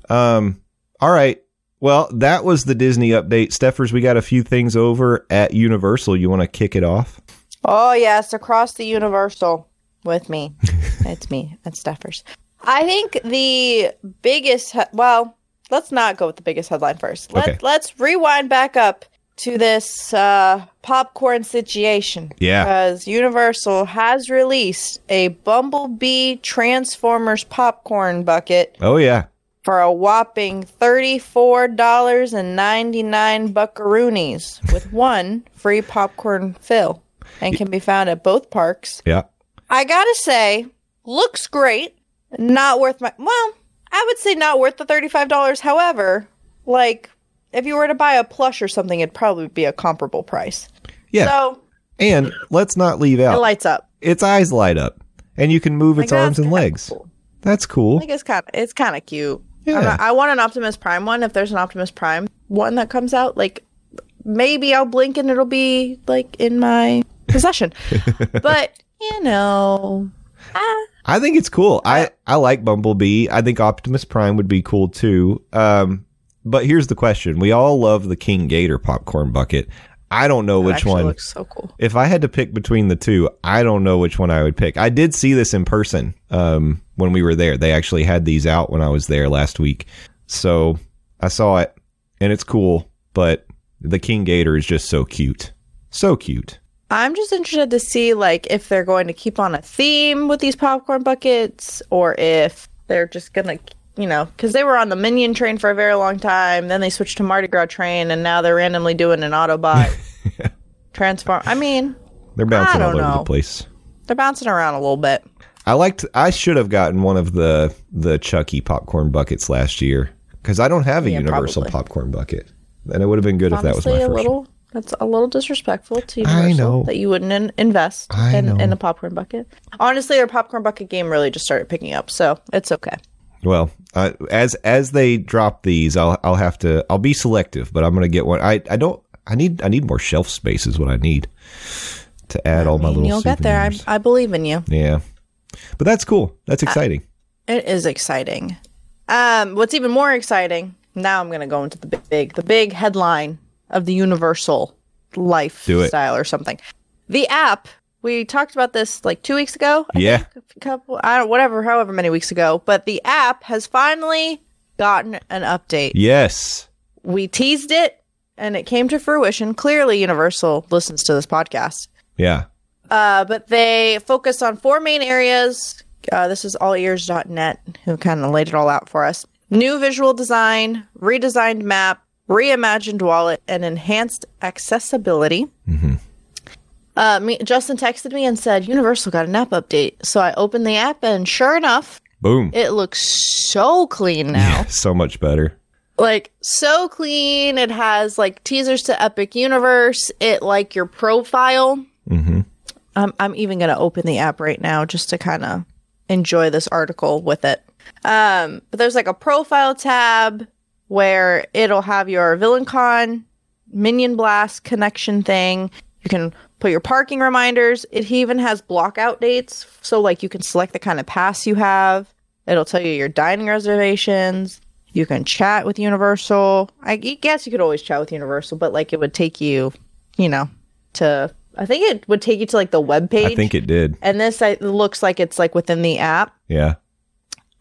Um, all right. Well, that was the Disney update. Stephers, we got a few things over at Universal. You want to kick it off? Oh yes, across the Universal with me. it's me. It's Stephers. I think the biggest. Well, let's not go with the biggest headline first. Let, Okay. Let's rewind back up to this uh, popcorn situation. Yeah. Because Universal has released a Bumblebee Transformers popcorn bucket Oh yeah. for a whopping $34.99 buckaroonies with one free popcorn fill and can be found at both parks. Yeah. I gotta say, looks great. Not worth my, well, I would say not worth the $35. However, like, if you were to buy a plush or something, it'd probably be a comparable price. Yeah. So, and let's not leave out. it lights up. its eyes light up, and you can move its arms and legs. cool. That's cool. I think it's kind of it's kind of cute. Yeah. Not- I want an Optimus Prime one. If there's an Optimus Prime one that comes out, like maybe I'll blink and it'll be like in my possession. but you know, ah, I think it's cool. I I like Bumblebee. I think Optimus Prime would be cool too. Um, but here's the question: We all love the King Gator popcorn bucket. I don't know it which actually one. looks so cool. if I had to pick between the two, I don't know which one I would pick. I did see this in person um, when we were there. They actually had these out when I was there last week. So I saw it and it's cool, but the King Gator is just so cute. So cute. I'm just interested to see like if they're going to keep on a theme with these popcorn buckets or if they're just gonna you know because they were on the Minion train for a very long time. Then they switched to Mardi Gras train, and now they're randomly doing an Autobot transform. I mean, They're bouncing I all over the place. they're bouncing around a little bit. I liked. I should have gotten one of the the Chucky popcorn buckets last year because I don't have a Yeah, universal probably. popcorn bucket, and it would have been good if that was Honestly, my a first. one. little. That's a little disrespectful to I Universal know. that you wouldn't in- invest in, in a popcorn bucket. Honestly, their popcorn bucket game really just started picking up, so it's okay. Well, uh, as as they drop these, I'll I'll have to I'll be selective, but I'm gonna get one. I I don't I need I need more shelf space is what I need to add all my little. You'll get there. I. I believe in you. yeah, but that's cool. That's exciting. It is exciting. Um, what's even more exciting? Now I'm going to go into the big, the big headline of the Universal lifestyle or something. The app. We talked about this like two weeks ago. I Yeah. think, a couple, I don't, whatever, however many weeks ago. But the app has finally gotten an update. yes. We teased it, and it came to fruition. Clearly, Universal listens to this podcast. Yeah. Uh, but they focus on four main areas. Uh, this is allears.net who kind of laid it all out for us. New visual design, redesigned map, reimagined wallet, and enhanced accessibility. Uh, me, Justin texted me and said, Universal got an app update. So I opened the app, and sure enough, Boom. it looks so clean now so much better. like so clean. It has like teasers to Epic Universe. It like your profile. Mm-hmm. I'm I'm even gonna open the app right now just to kind of enjoy this article with it. Um, but there's like a profile tab where it'll have your VillainCon Minion Blast connection thing. You can put your parking reminders. It even has block out dates, so like you can select the kind of pass you have. It'll tell you your dining reservations. You can chat with Universal. I guess you could always chat with Universal, but like it would take you, you know, to I think it would take you to like the web page. I think it did. and this I, looks like it's like within the app. Yeah.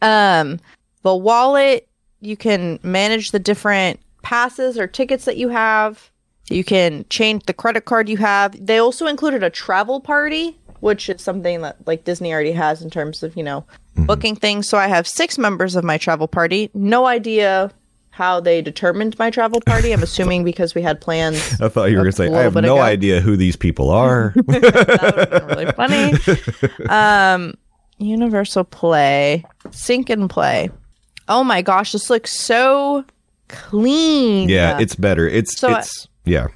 Um, the wallet, you can manage the different passes or tickets that you have. You can change the credit card you have. They also included a travel party, which is something that like Disney already has in terms of, you know, booking things. So I have six members of my travel party. No idea how they determined my travel party. I'm assuming because we had plans. I thought you were going to say, I have no ago. idea who these people are. that would have really funny. Um, Universal Play, Sync and Play. Oh my gosh, this looks so clean. yeah, it's better. It's, So it's, yeah.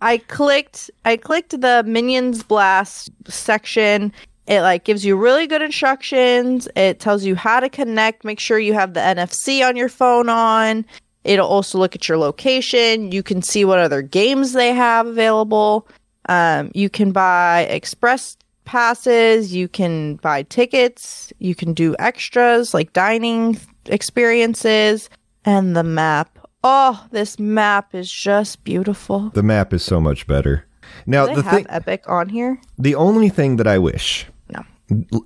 I clicked I clicked the Minions Blast section. It like gives you really good instructions. It tells you how to connect, make sure you have the NFC on your phone on. It'll also look at your location. You can see what other games they have available. Um, you can buy express passes, you can buy tickets, you can do extras like dining experiences, and the map. Oh, this map is just beautiful. The map is so much better. Now, Do they the have thing, Epic on here? the only thing that I wish, No.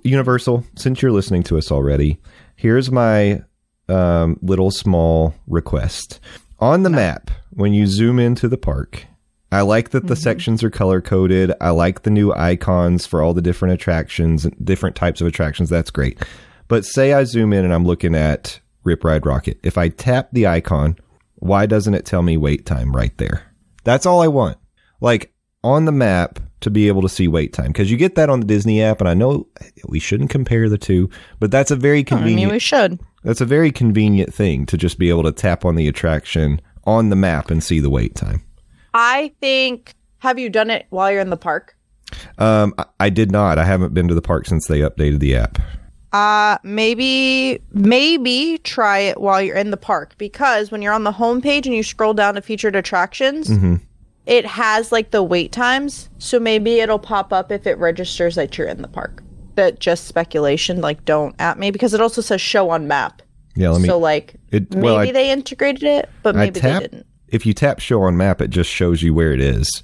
Universal, since you're listening to us already, here's my um, little small request. On the map, when you zoom into the park, I like that the sections are color coded. I like the new icons for all the different attractions, different types of attractions. That's great. But say I zoom in and I'm looking at Rip Ride Rockit. If I tap the icon, why doesn't it tell me wait time right there? That's all I want. Like on the map to be able to see wait time because you get that on the Disney app, and I know we shouldn't compare the two, but that's a very I convenient. mean, we should. that's a very convenient thing to just be able to tap on the attraction on the map and see the wait time. I think. Have you done it while you're in the park? Um, I, I did not. I haven't been to the park since they updated the app. Uh, maybe, maybe try it while you're in the park because when you're on the homepage and you scroll down to featured attractions, Mm-hmm. it has like the wait times. So maybe it'll pop up if it registers that you're in the park. that just speculation, like don't at me because it also says show on map. Yeah, let me. so like it, maybe I, they integrated it, but maybe tap. they didn't. If you tap show on map, it just shows you where it is.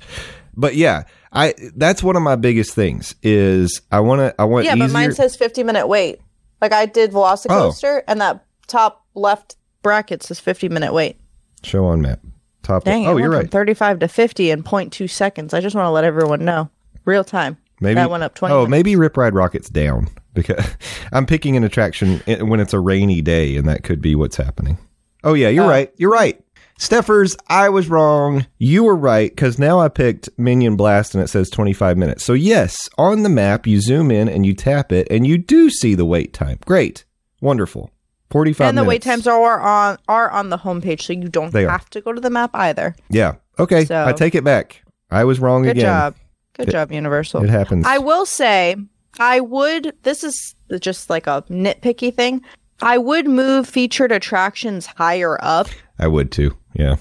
But yeah, I that's one of my biggest things is I want to I want Yeah, easier. but mine says 50 minute wait. Like I did Velocicoaster, oh. and that top left bracket says 50 minute wait. show on map. Top. Dang, oh, it you're right. 35 to 50 in 0.2 seconds. I just want to let everyone know. Real time. Maybe that went up 20 Oh, minutes. maybe Rip Ride Rockit's down because I'm picking an attraction when it's a rainy day, and that could be what's happening. Oh yeah, you're oh. right. You're right. Stephers, I was wrong. You were right because now I picked Minion Blast and it says 25 minutes. So yes, on the map you zoom in and you tap it and you do see the wait time. Great, wonderful. 45 And the wait times are on are on the homepage, so you don't They are. have to go to the map either. Yeah. Okay. So- I take it back. I was wrong again. Good again. job. Good job, Universal. It happens. I will say, I would. This is just like a nitpicky thing. I would move featured attractions higher up I would too. Yeah.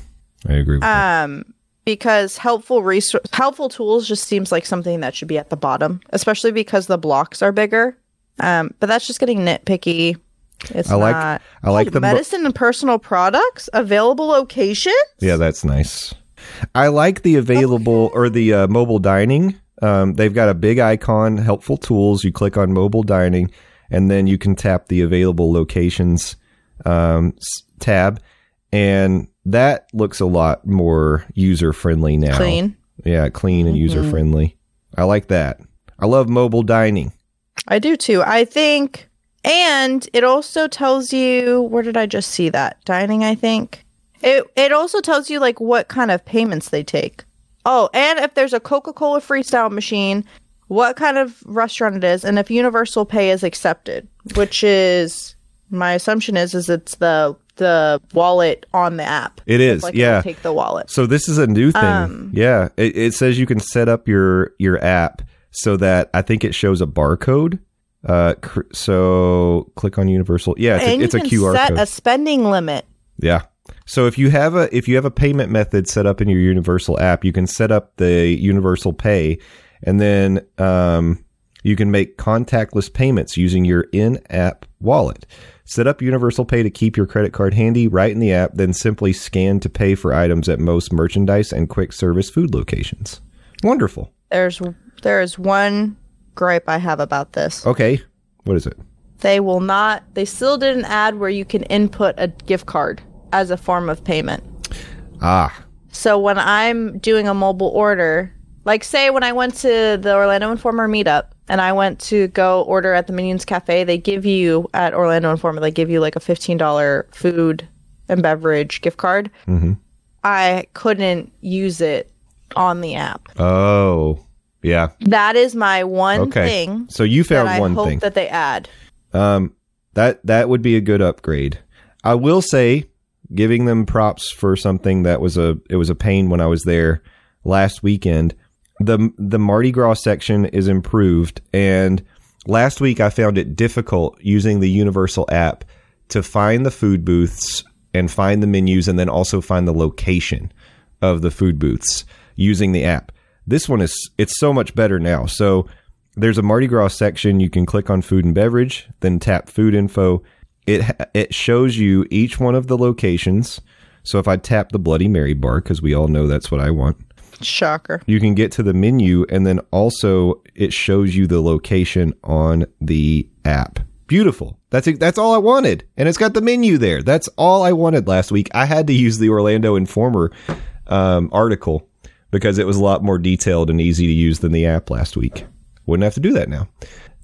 I agree with that. um, because helpful resource, helpful tools just seems like something that should be at the bottom, especially because the blocks are bigger. Um, but that's just getting nitpicky. It's I like- not. I like Oh, the bo- medicine and personal products available locations. Yeah, that's nice. I like the available or the uh, mobile dining. Um, they've got a big icon, helpful tools. You click on mobile dining, and then you can tap the available locations um, s- tab, and that looks a lot more user friendly now. Clean. yeah, clean and mm-hmm. user friendly. I like that. I love mobile dining. I do too. I think, and it also tells you where did I just see that dining? I think it it also tells you like what kind of payments they take. Oh, and if there's a Coca Cola freestyle machine, what kind of restaurant it is, and if Universal Pay is accepted, which is my assumption is is it's the the wallet on the app. It is, Like yeah. take the wallet. So this is a new thing. Um, yeah, it, it says you can set up your your app so that I think it shows a barcode. Uh, cr- so click on Universal. Yeah, it's and a, it's you a QR set code. a spending limit. yeah. So if you have a if you have a payment method set up in your Universal app, you can set up the Universal Pay, and then um, you can make contactless payments using your in-app wallet. Set up Universal Pay to keep your credit card handy right in the app, then simply scan to pay for items at most merchandise and quick service food locations. Wonderful. There's there is one gripe I have about this. Okay. What is it? They will not. They still didn't add where you can input a gift card as a form of payment. Ah, So when I'm doing a mobile order, like say when I went to the Orlando Informer meetup and I went to go order at the Minions Cafe, they give you at Orlando Informer, they give you like a fifteen dollar food and beverage gift card. Mm-hmm. I couldn't use it on the app. oh, yeah. That is my one Okay. thing So you found I one hope thing. that they add. Um, that that would be a good upgrade. I will say, giving them props for something that was a it was a pain when I was there last weekend. The The Mardi Gras section is improved, and last week I found it difficult using the Universal app to find the food booths and find the menus, and then also find the location of the food booths using the app. This one is it's so much better now. So there's a Mardi Gras section. You can click on food and beverage, then tap food info. It it shows you each one of the locations. So if I tap the Bloody Mary bar, because we all know that's what I want, Shocker. you can get to the menu, and then also it shows you the location on the app. Beautiful. That's it- that's all I wanted, and it's got the menu there. That's all I wanted last week. I had to use the Orlando Informer um, article because it was a lot more detailed and easy to use than the app last week. Wouldn't have to do that now.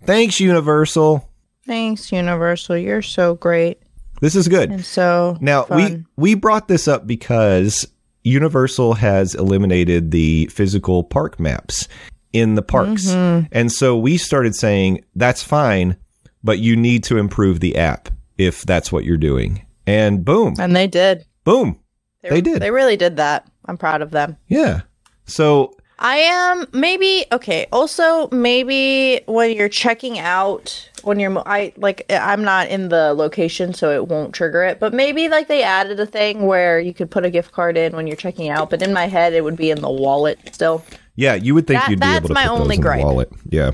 Thanks, Universal. Thanks, Universal. You're so great This is good. and so Now fun. we we brought this up because Universal has eliminated the physical park maps in the parks. Mm-hmm. And so we started saying that's fine, but you need to improve the app if that's what you're doing. And boom, and they did. boom. They did. They really did that. I'm proud of them. Yeah. So I am maybe okay. Also, maybe when you're checking out, when you're I like eh, I'm not in the location, so it won't trigger it. But maybe like they added a thing where you could put a gift card in when you're checking out. But in my head, it would be in the wallet still. yeah, you would think That- you'd be able to my put those only in gripe. the wallet. Yeah.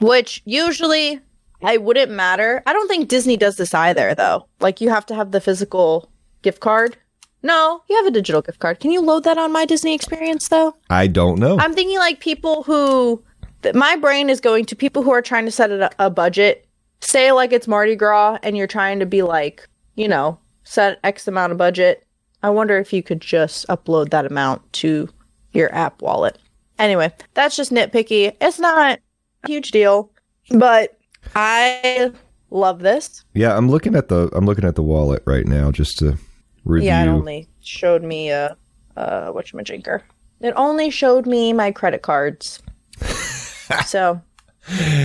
Which usually I wouldn't matter. I don't think Disney does this either, though. Like you have to have the physical gift card. No, you have a digital gift card. Can you load that on my Disney experience though? I don't know. I'm thinking like people who that my brain is going to people who are trying to set a, a budget. Say like it's Mardi Gras and you're trying to be like, you know, set X amount of budget. I wonder if you could just upload that amount to your app wallet. Anyway, that's just nitpicky. It's not a huge deal, but I love this. yeah, I'm looking at the I'm looking at the wallet right now just to review. Yeah, it only showed me a uh, uh whatchamajinker. It only showed me my credit cards. so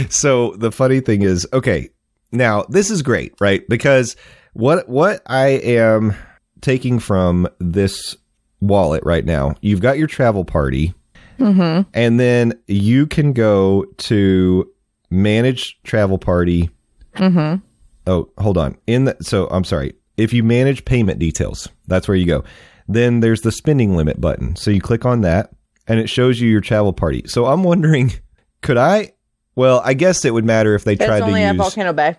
So the funny thing is, okay, now this is great, right? Because what what I am taking from this wallet right now, you've got your travel party, mm-hmm. and then you can go to manage travel party. Mm-hmm. Oh, hold on. In the so I'm sorry. If you manage payment details, that's where you go. Then there's the spending limit button. So you click on that, and it shows you your travel party. So I'm wondering, could I? Well, I guess it would matter if they it's tried to use. only at use. Volcano Bay.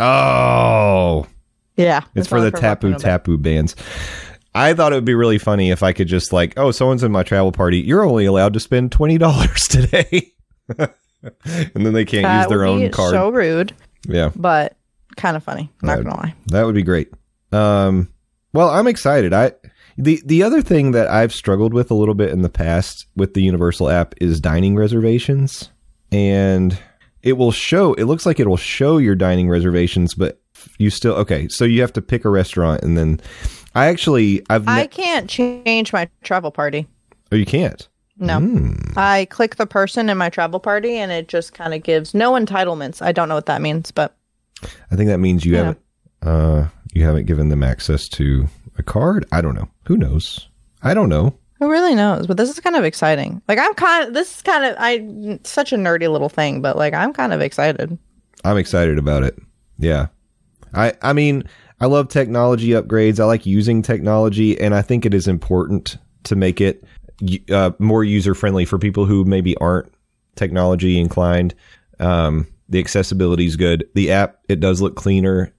Oh, Yeah, it's for the only Tapu. Tapu bands. I thought it would be really funny if I could just like, oh, someone's in my travel party. You're only allowed to spend twenty dollars today, and then they can't That use their would own be card. So rude, yeah, but kind of funny. Not Right. gonna lie. that would be great. Um, well, I'm excited. I the the other thing that I've struggled with a little bit in the past with the Universal app is dining reservations, and it will show. It looks like it will show your dining reservations, but you still okay. So you have to pick a restaurant, and then I actually I've I can't change my travel party. oh you can't. No, Hmm. I click the person in my travel party, and it just kind of gives no entitlements. I don't know what that means, but I think that means you Yeah. haven't uh you haven't given them access to a card. I don't know. Who knows? I don't know. who really knows? But this is kind of exciting. Like I'm kind of this is kind of I such a nerdy little thing, but like I'm kind of excited. I'm excited about it. Yeah. I I mean, I love technology upgrades. I like using technology and I think it is important to make it uh, more user friendly for people who maybe aren't technology inclined. Um, the accessibility is good. The app it does look cleaner.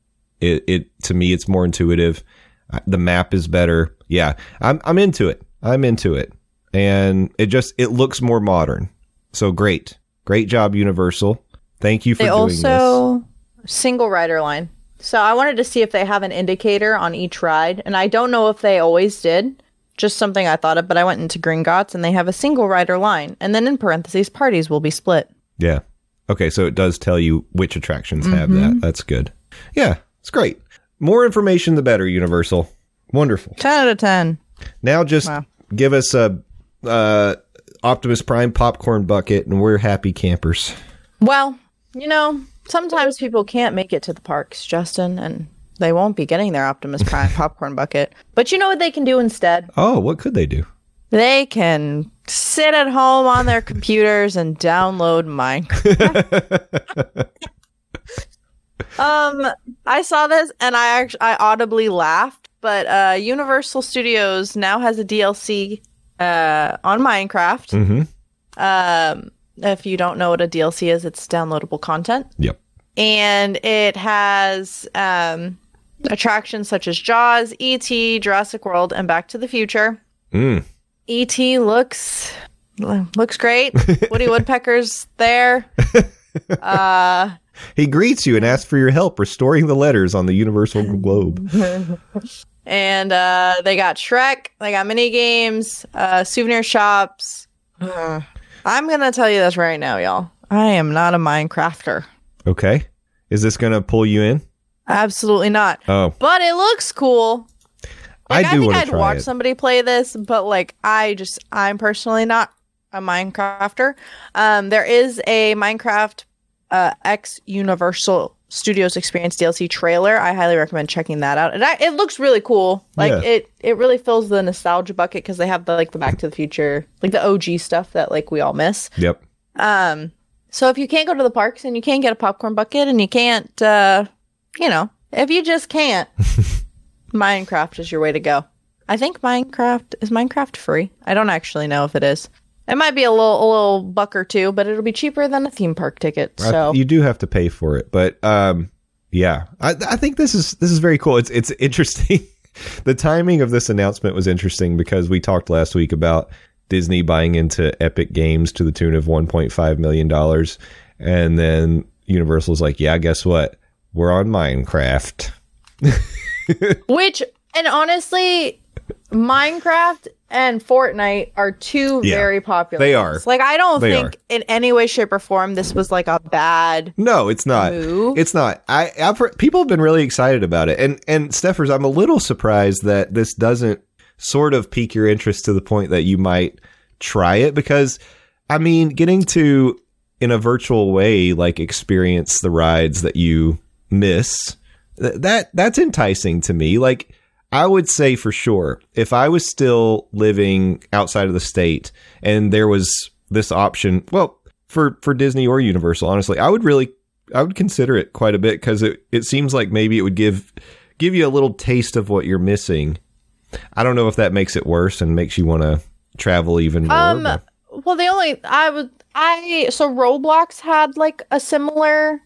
It it to me it's more intuitive. The map is better. Yeah. I'm I'm into it. I'm into it. And it just it looks more modern. So great. Great job Universal. Thank you for They doing this. also single rider line. So I wanted to see if they have an indicator on each ride, and I don't know if they always did. Just something I thought of, but I went into Gringotts and they have a single rider line, and then in parentheses, parties will be split. Yeah. Okay, so it does tell you which attractions have Mm-hmm. that. That's good. Yeah, it's great. More information, the better. Universal, wonderful. Ten out of ten. Now just Wow. give us a uh, Optimus Prime popcorn bucket, and we're happy campers. Well, you know, sometimes people can't make it to the parks, Justin, and they won't be getting their Optimus Prime popcorn bucket. But you know what they can do instead? Oh, what could they do? They can sit at home on their computers and download Minecraft. um, I saw this and I actually I audibly laughed. But uh, Universal Studios now has a DLC uh, on Minecraft. Mm-hmm. Um, If you don't know what a DLC is, it's downloadable content. Yep. and it has um, attractions such as Jaws, E.T., Jurassic World, and Back to the Future. Mm. E.T. looks looks great. Woody Woodpecker's there. Uh, He greets you and asks for your help restoring the letters on the universal globe. and uh, they got Shrek. They got mini games, uh, souvenir shops. Uh, I'm gonna tell you this right now, y'all. I am not a Minecrafter. Okay. Is this going to pull you in? Absolutely not. Oh, But it looks cool. Like, I I, do think want I'd to try watch it. somebody play this, but like I just I'm personally not a Minecrafter. Um, there is a Minecraft uh, X Universal Studios Experience DLC trailer. I highly recommend checking that out. And I, it looks really cool. Like Yeah. it it really fills the nostalgia bucket because they have the like the Back to the Future, like the OG stuff that like we all miss. Yep. Um, so if you can't go to the parks and you can't get a popcorn bucket and you can't, uh, you know, if you just can't, Minecraft is your way to go. I think Minecraft is Minecraft free. I don't actually know if it is. It might be a little a little buck or two, but it'll be cheaper than a theme park ticket. I- So you do have to pay for it, but um, yeah, I, I think this is this is very cool. It's it's interesting. the timing of this announcement was interesting because we talked last week about Disney buying into Epic Games to the tune of 1.5 million dollars, and then Universal's like, yeah, guess what? We're on Minecraft. which and honestly, Minecraft and Fortnite are two Yeah, very popular. they are. Like I don't They think in any way, shape, or form this was like a bad No, it's not. Move. It's not. I I've heard, people have been really excited about it, and and Stephers, I'm a little surprised that this doesn't sort of pique your interest to the point that you might try it because, I mean, getting to in a virtual way like experience the rides that you miss th- that that's enticing to me. Like I would say for sure, if I was still living outside of the state and there was this option, well, for for Disney or Universal, honestly, I would really I would consider it quite a bit because it it seems like maybe it would give give you a little taste of what you're missing. I don't know if that makes it worse and makes you want to travel even more. Um, but- well, the only I would I so Roblox had like a similar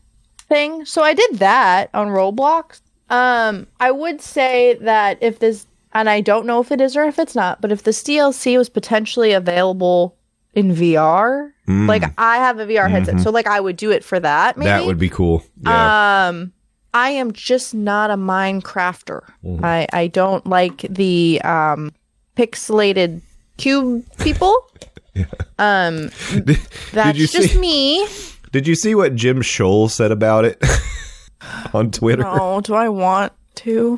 thing, so I did that on Roblox. Um, I would say that if this, and I don't know if it is or if it's not, but if this DLC was potentially available in VR, Mm, like I have a VR headset, so like I would do it for that. Maybe that would be cool. Yeah. um, I am just not a Minecrafter. Mm-hmm. I I don't like the um pixelated cube people. Um, that's you just see- me. Did you see what Jim Shull said about it on Twitter? Oh, do I want to?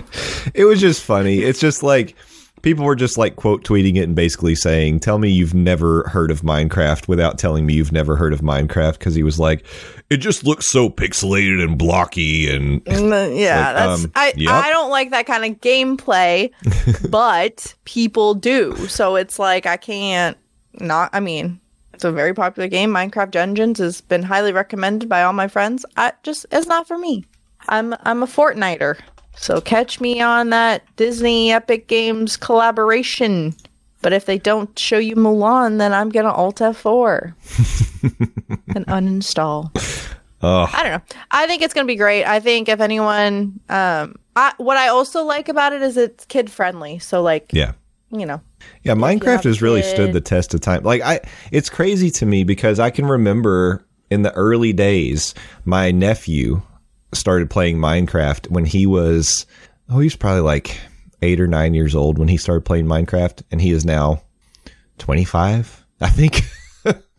It was just funny. It's just like people were just like quote tweeting it and basically saying, "Tell me you've never heard of Minecraft without telling me you've never heard of Minecraft." Because he was like, "It just looks so pixelated and blocky and." Mm, Yeah, Like, that's um, I. yep. I don't like that kind of gameplay, but people do. So it's like I can't not. I mean, it's a very popular game. Minecraft Dungeons has been highly recommended by all my friends. I just it's not for me. I'm I'm a Fortniter. So catch me on that Disney Epic Games collaboration. But if they don't show you Mulan, then I'm gonna Alt F4 and uninstall. Oh, I don't know. I think it's gonna be great. I think if anyone, um, I, what I also like about it is it's kid friendly. So like, yeah. you know, Yeah, Minecraft has really stood the test of time. Like I it's crazy to me because I can remember in the early days my nephew started playing Minecraft when he was oh, he was probably like 8 or 9 years old when he started playing Minecraft and he is now 25, I think.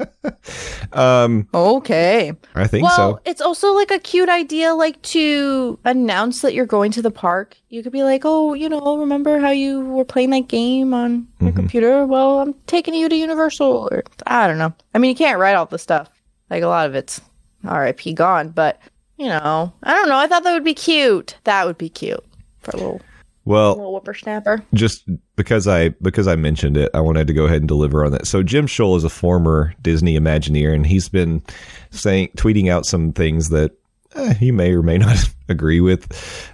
um okay. I think Well, so. it's also like a cute idea, like to announce that you're going to the park. You could be like, oh, you know, remember how you were playing that game on your Mm-hmm. computer? Well, I'm taking you to Universal. Or I don't know. I mean, you can't write all the stuff. Like a lot of it's R.I.P. gone, but you know, I don't know. I thought that would be cute. That would be cute for a little Well, little whippersnapper. just because I because I mentioned it, I wanted to go ahead and deliver on that. So Jim Shull is a former Disney Imagineer, and he's been saying tweeting out some things that eh, he may or may not agree with.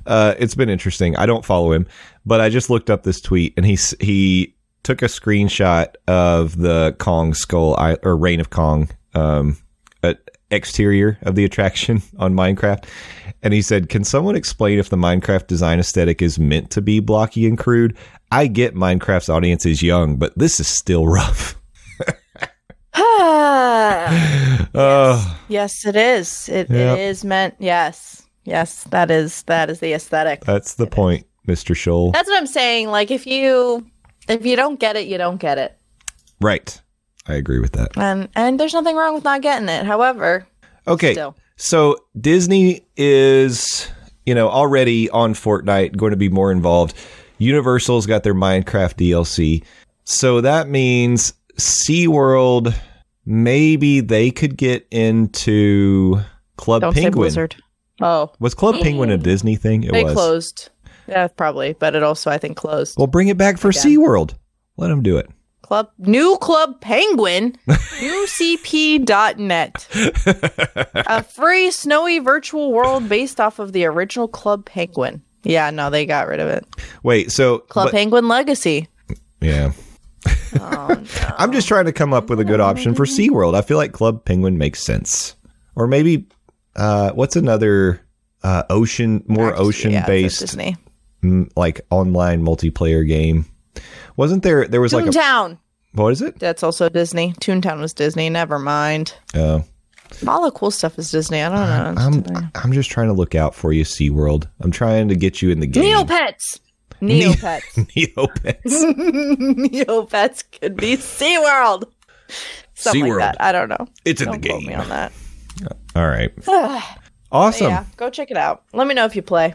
Uh, it's been interesting. I don't follow him, but I just looked up this tweet, and he he took a screenshot of the Kong skull or Reign of Kong um, exterior of the attraction on Minecraft, and he said, "Can someone explain if the Minecraft design aesthetic is meant to be blocky and crude? I get Minecraft's audience is young, but this is still rough." Oh, yes, it is. It, Yep. it is meant. Yes, yes, that is that is the aesthetic. that's the point, Mister Shull. That's what I'm saying. Like if you if you don't get it, you don't get it. Right, I agree with that. And and there's nothing wrong with not getting it. However, Okay. Still. So Disney is, you know, already on Fortnite, going to be more involved. Universal's got their Minecraft DLC. So that means SeaWorld, maybe they could get into Club don't Penguin. Blizzard. Oh, Was Club Penguin a Disney thing? It they was. closed. Yeah, probably, but it also I think closed. Well, bring it back for Again. SeaWorld. Let them do it. Club new Club Penguin, newcp.net. a free snowy virtual world based off of the original Club Penguin. Yeah, no, they got rid of it. Wait, so Club but- Penguin Legacy. yeah. Oh, I'm just trying to come up with a good option for SeaWorld. I feel like Club Penguin makes sense. Or maybe uh what's another uh ocean more ocean based mm, like online multiplayer game. Wasn't there there was like a Toontown. what is it? That's also Disney. Toontown was Disney. Never mind. Uh All the cool stuff is Disney. I don't know. I'm I'm just trying to look out for you SeaWorld. I'm trying to get you in the game. Neopets. Neopets. Neopets. Neopets could be SeaWorld. Something SeaWorld. like that. I don't know. It's in Don't the quote me game. on that. All right. Awesome. Yeah, go check it out. Let me know if you play.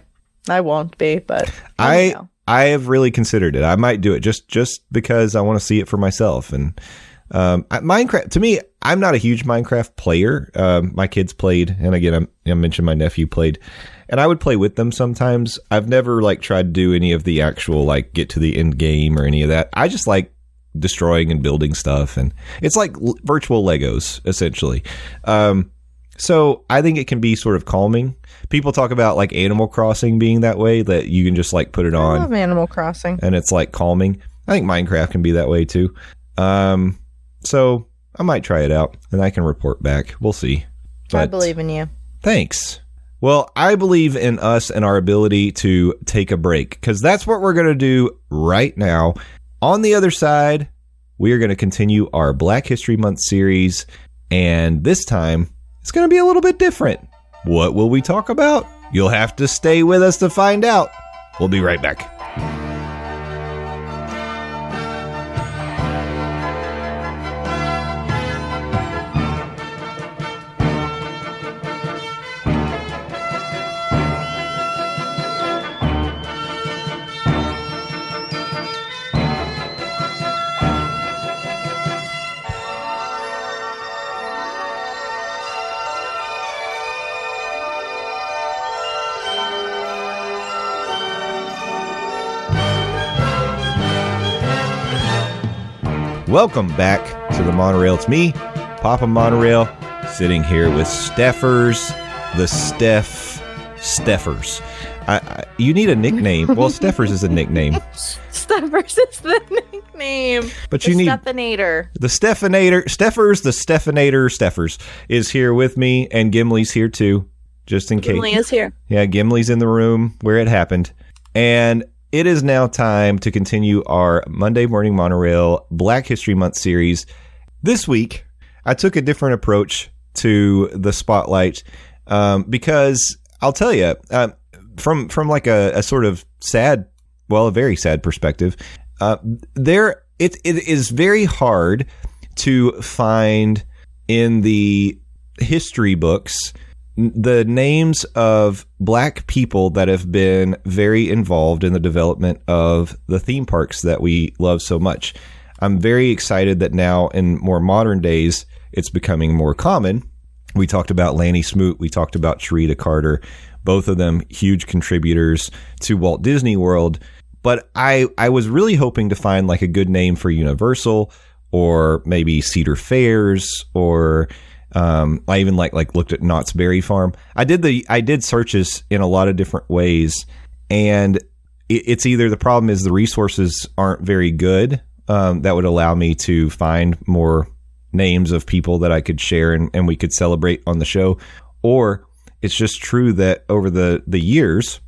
I won't be, but I know. I have really considered it. I might do it just just because I want to see it for myself. And um, Minecraft to me, I'm not a huge Minecraft player. Um, my kids played, and again, I'm, I mentioned my nephew played, and I would play with them sometimes. I've never like tried to do any of the actual like get to the end game or any of that. I just like destroying and building stuff, and it's like virtual Legos essentially. Um, so I think it can be sort of calming. People talk about like Animal Crossing being that way that you can just like put it I on love Animal Crossing. and it's like calming. I think Minecraft can be that way too. Um, so I might try it out and I can report back. We'll see. I But believe in you. Thanks. Well, I believe in us and our ability to take a break because that's what we're going to do right now. On the other side, we are going to continue our Black History Month series, and this time it's going to be a little bit different. What will we talk about? You'll have to stay with us to find out. We'll be right back. Welcome back to the monorail. It's me, Papa Monorail, sitting here with Stephers, the Steff Stephers. I, I, you need a nickname. Well, Stephers is a nickname, Stephers is the nickname. but The you need Steffinator. the Steffinator. Stephers, the Steffinator Stephers is here with me, and Gimli's here too, just in case. Gimli is here. Yeah, Gimli's in the room where it happened. And it is now time to continue our Monday Morning Monorail Black History Month series. This week, I took a different approach to the spotlight um, because I'll tell you, uh, from from like a, a sort of sad, well, a very sad perspective, uh, there it it is very hard to find in the history books the names of black people that have been very involved in the development of the theme parks that we love so much. I'm very excited that now in more modern days it's becoming more common. We talked about Lanny Smoot, we talked about Sharita Carter, both of them huge contributors to Walt Disney World. But I, I was really hoping to find like a good name for Universal or maybe Cedar Fairs or um, I even like like looked at Knott's Berry Farm. I did the I did searches in a lot of different ways, and it, it's either the problem is the resources aren't very good um, that would allow me to find more names of people that I could share and, and we could celebrate on the show, or it's just true that over the the years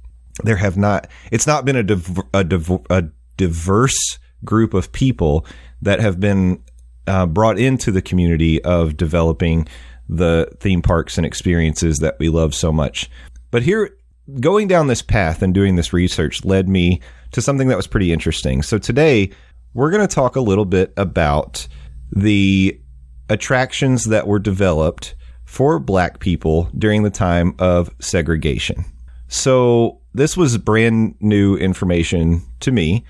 there have not it's not been a div- a, div- a diverse group of people that have been uh, brought into the community of developing the theme parks and experiences that we love so much. But here, going down this path and doing this research led me to something that was pretty interesting. So today, we're going to talk a little bit about the attractions that were developed for black people during the time of segregation. So this was brand new information to me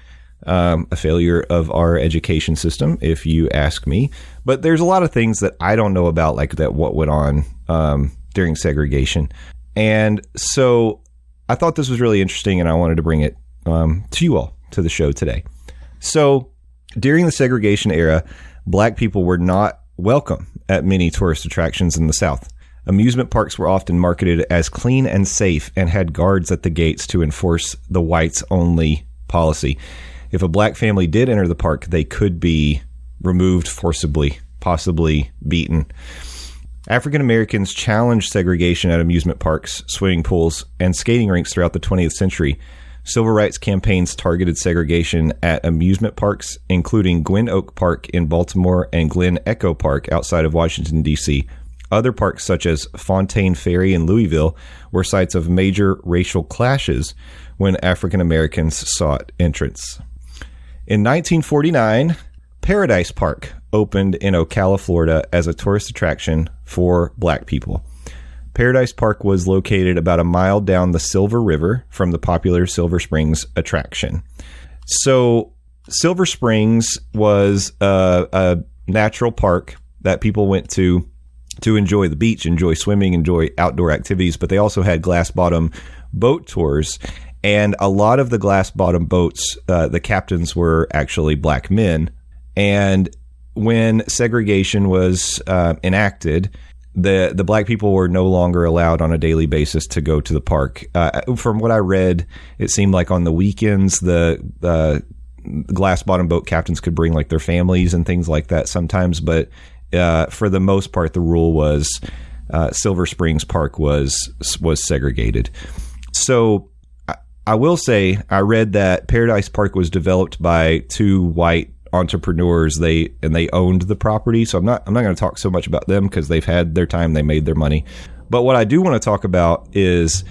um, a failure of our education system, if you ask me. But there's a lot of things that I don't know about, like that what went on um, during segregation. And so I thought this was really interesting, and I wanted to bring it um, to you all to the show today. So during the segregation era, black people were not welcome at many tourist attractions in the South. Amusement parks were often marketed as clean and safe and had guards at the gates to enforce the whites only policy if a black family did enter the park, they could be removed forcibly, possibly beaten. African Americans challenged segregation at amusement parks, swimming pools, and skating rinks throughout the 20th century. Civil rights campaigns targeted segregation at amusement parks, including Gwynn Oak Park in Baltimore and Glen Echo Park outside of Washington, D.C. Other parks, such as Fontaine Ferry in Louisville, were sites of major racial clashes when African Americans sought entrance. In 1949, Paradise Park opened in Ocala, Florida as a tourist attraction for black people. Paradise Park was located about a mile down the Silver River from the popular Silver Springs attraction. So, Silver Springs was a, a natural park that people went to to enjoy the beach, enjoy swimming, enjoy outdoor activities, but they also had glass bottom boat tours. And a lot of the glass bottom boats, uh, the captains were actually black men. And when segregation was uh, enacted, the the black people were no longer allowed on a daily basis to go to the park. Uh, from what I read, it seemed like on the weekends the uh, glass bottom boat captains could bring like their families and things like that sometimes, but uh, for the most part, the rule was uh, Silver Springs Park was was segregated. So I will say I read that Paradise Park was developed by two white entrepreneurs. They and they owned the property. So I'm not I'm not going to talk so much about them because they've had their time, they made their money. But what I do want to talk about is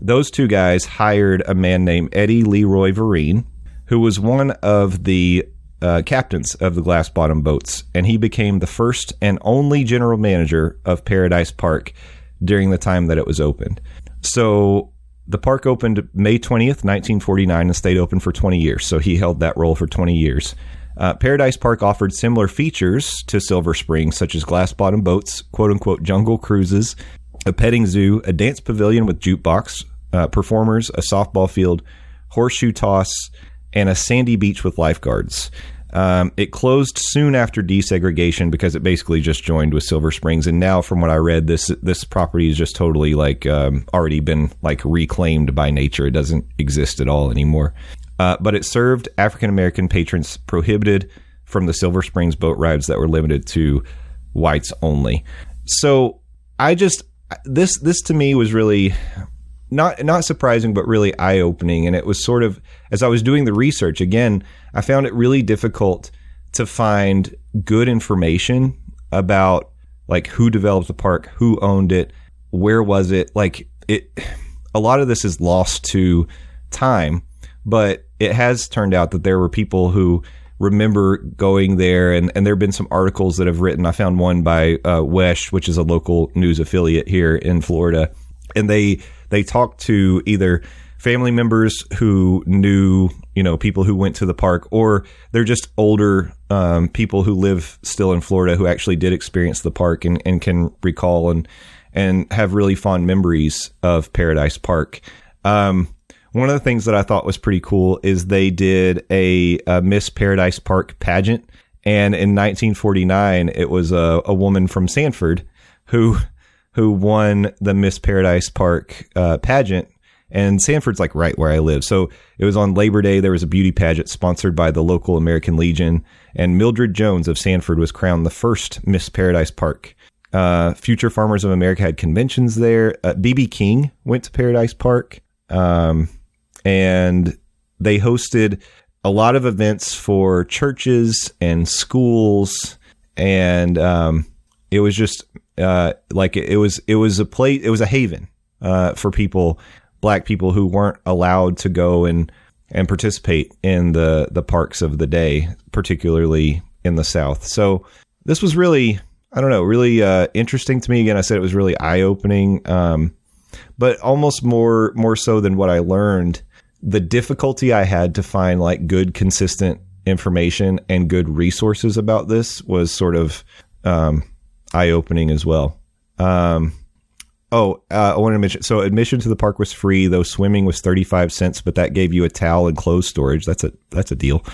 those two guys hired a man named Eddie Leroy Vereen, who was one of the uh, captains of the glass bottom boats, and he became the first and only general manager of Paradise Park during the time that it was opened. So the park opened May 20th, 1949, and stayed open for 20 years. So he held that role for 20 years. Uh, Paradise Park offered similar features to Silver Springs, such as glass bottom boats, quote unquote jungle cruises, a petting zoo, a dance pavilion with jukebox, uh, performers, a softball field, horseshoe toss, and a sandy beach with lifeguards. Um, it closed soon after desegregation because it basically just joined with Silver Springs, and now, from what I read, this this property is just totally like um, already been like reclaimed by nature. It doesn't exist at all anymore. Uh, but it served African American patrons prohibited from the Silver Springs boat rides that were limited to whites only. So I just this this to me was really not not surprising, but really eye opening. And it was sort of as I was doing the research again, I found it really difficult to find good information about like who developed the park, who owned it, where was it. Like it, a lot of this is lost to time, but it has turned out that there were people who remember going there and, and there have been some articles that have written. I found one by uh, WESH, which is a local news affiliate here in Florida. And they they talked to either family members who knew, you know, people who went to the park, or they're just older um, people who live still in Florida who actually did experience the park and, and can recall and and have really fond memories of Paradise Park. Um, one of the things that I thought was pretty cool is they did a, a Miss Paradise Park pageant, and in 1949, it was a, a woman from Sanford who who won the Miss Paradise Park uh, pageant And Sanford's like right where I live. So it was on Labor Day. There was a beauty pageant sponsored by the local American Legion. And Mildred Jones of Sanford was crowned the first Miss Paradise Park. Uh, Future Farmers of America had conventions there. BB uh, King went to Paradise Park. Um, and they hosted a lot of events for churches and schools. And, um, it was just, uh, like it was, it was a place, it was a haven, uh, for people black people who weren't allowed to go and and participate in the the parks of the day, particularly in the South. So this was really, I don't know, really uh, interesting to me. Again, I said it was really eye opening, um, but almost more more so than what I learned. The difficulty I had to find like good, consistent information and good resources about this was sort of um, eye opening as well. Um, Oh, uh, I wanted to mention. So admission to the park was free, though swimming was thirty five cents, but that gave you a towel and clothes storage. That's a that's a deal.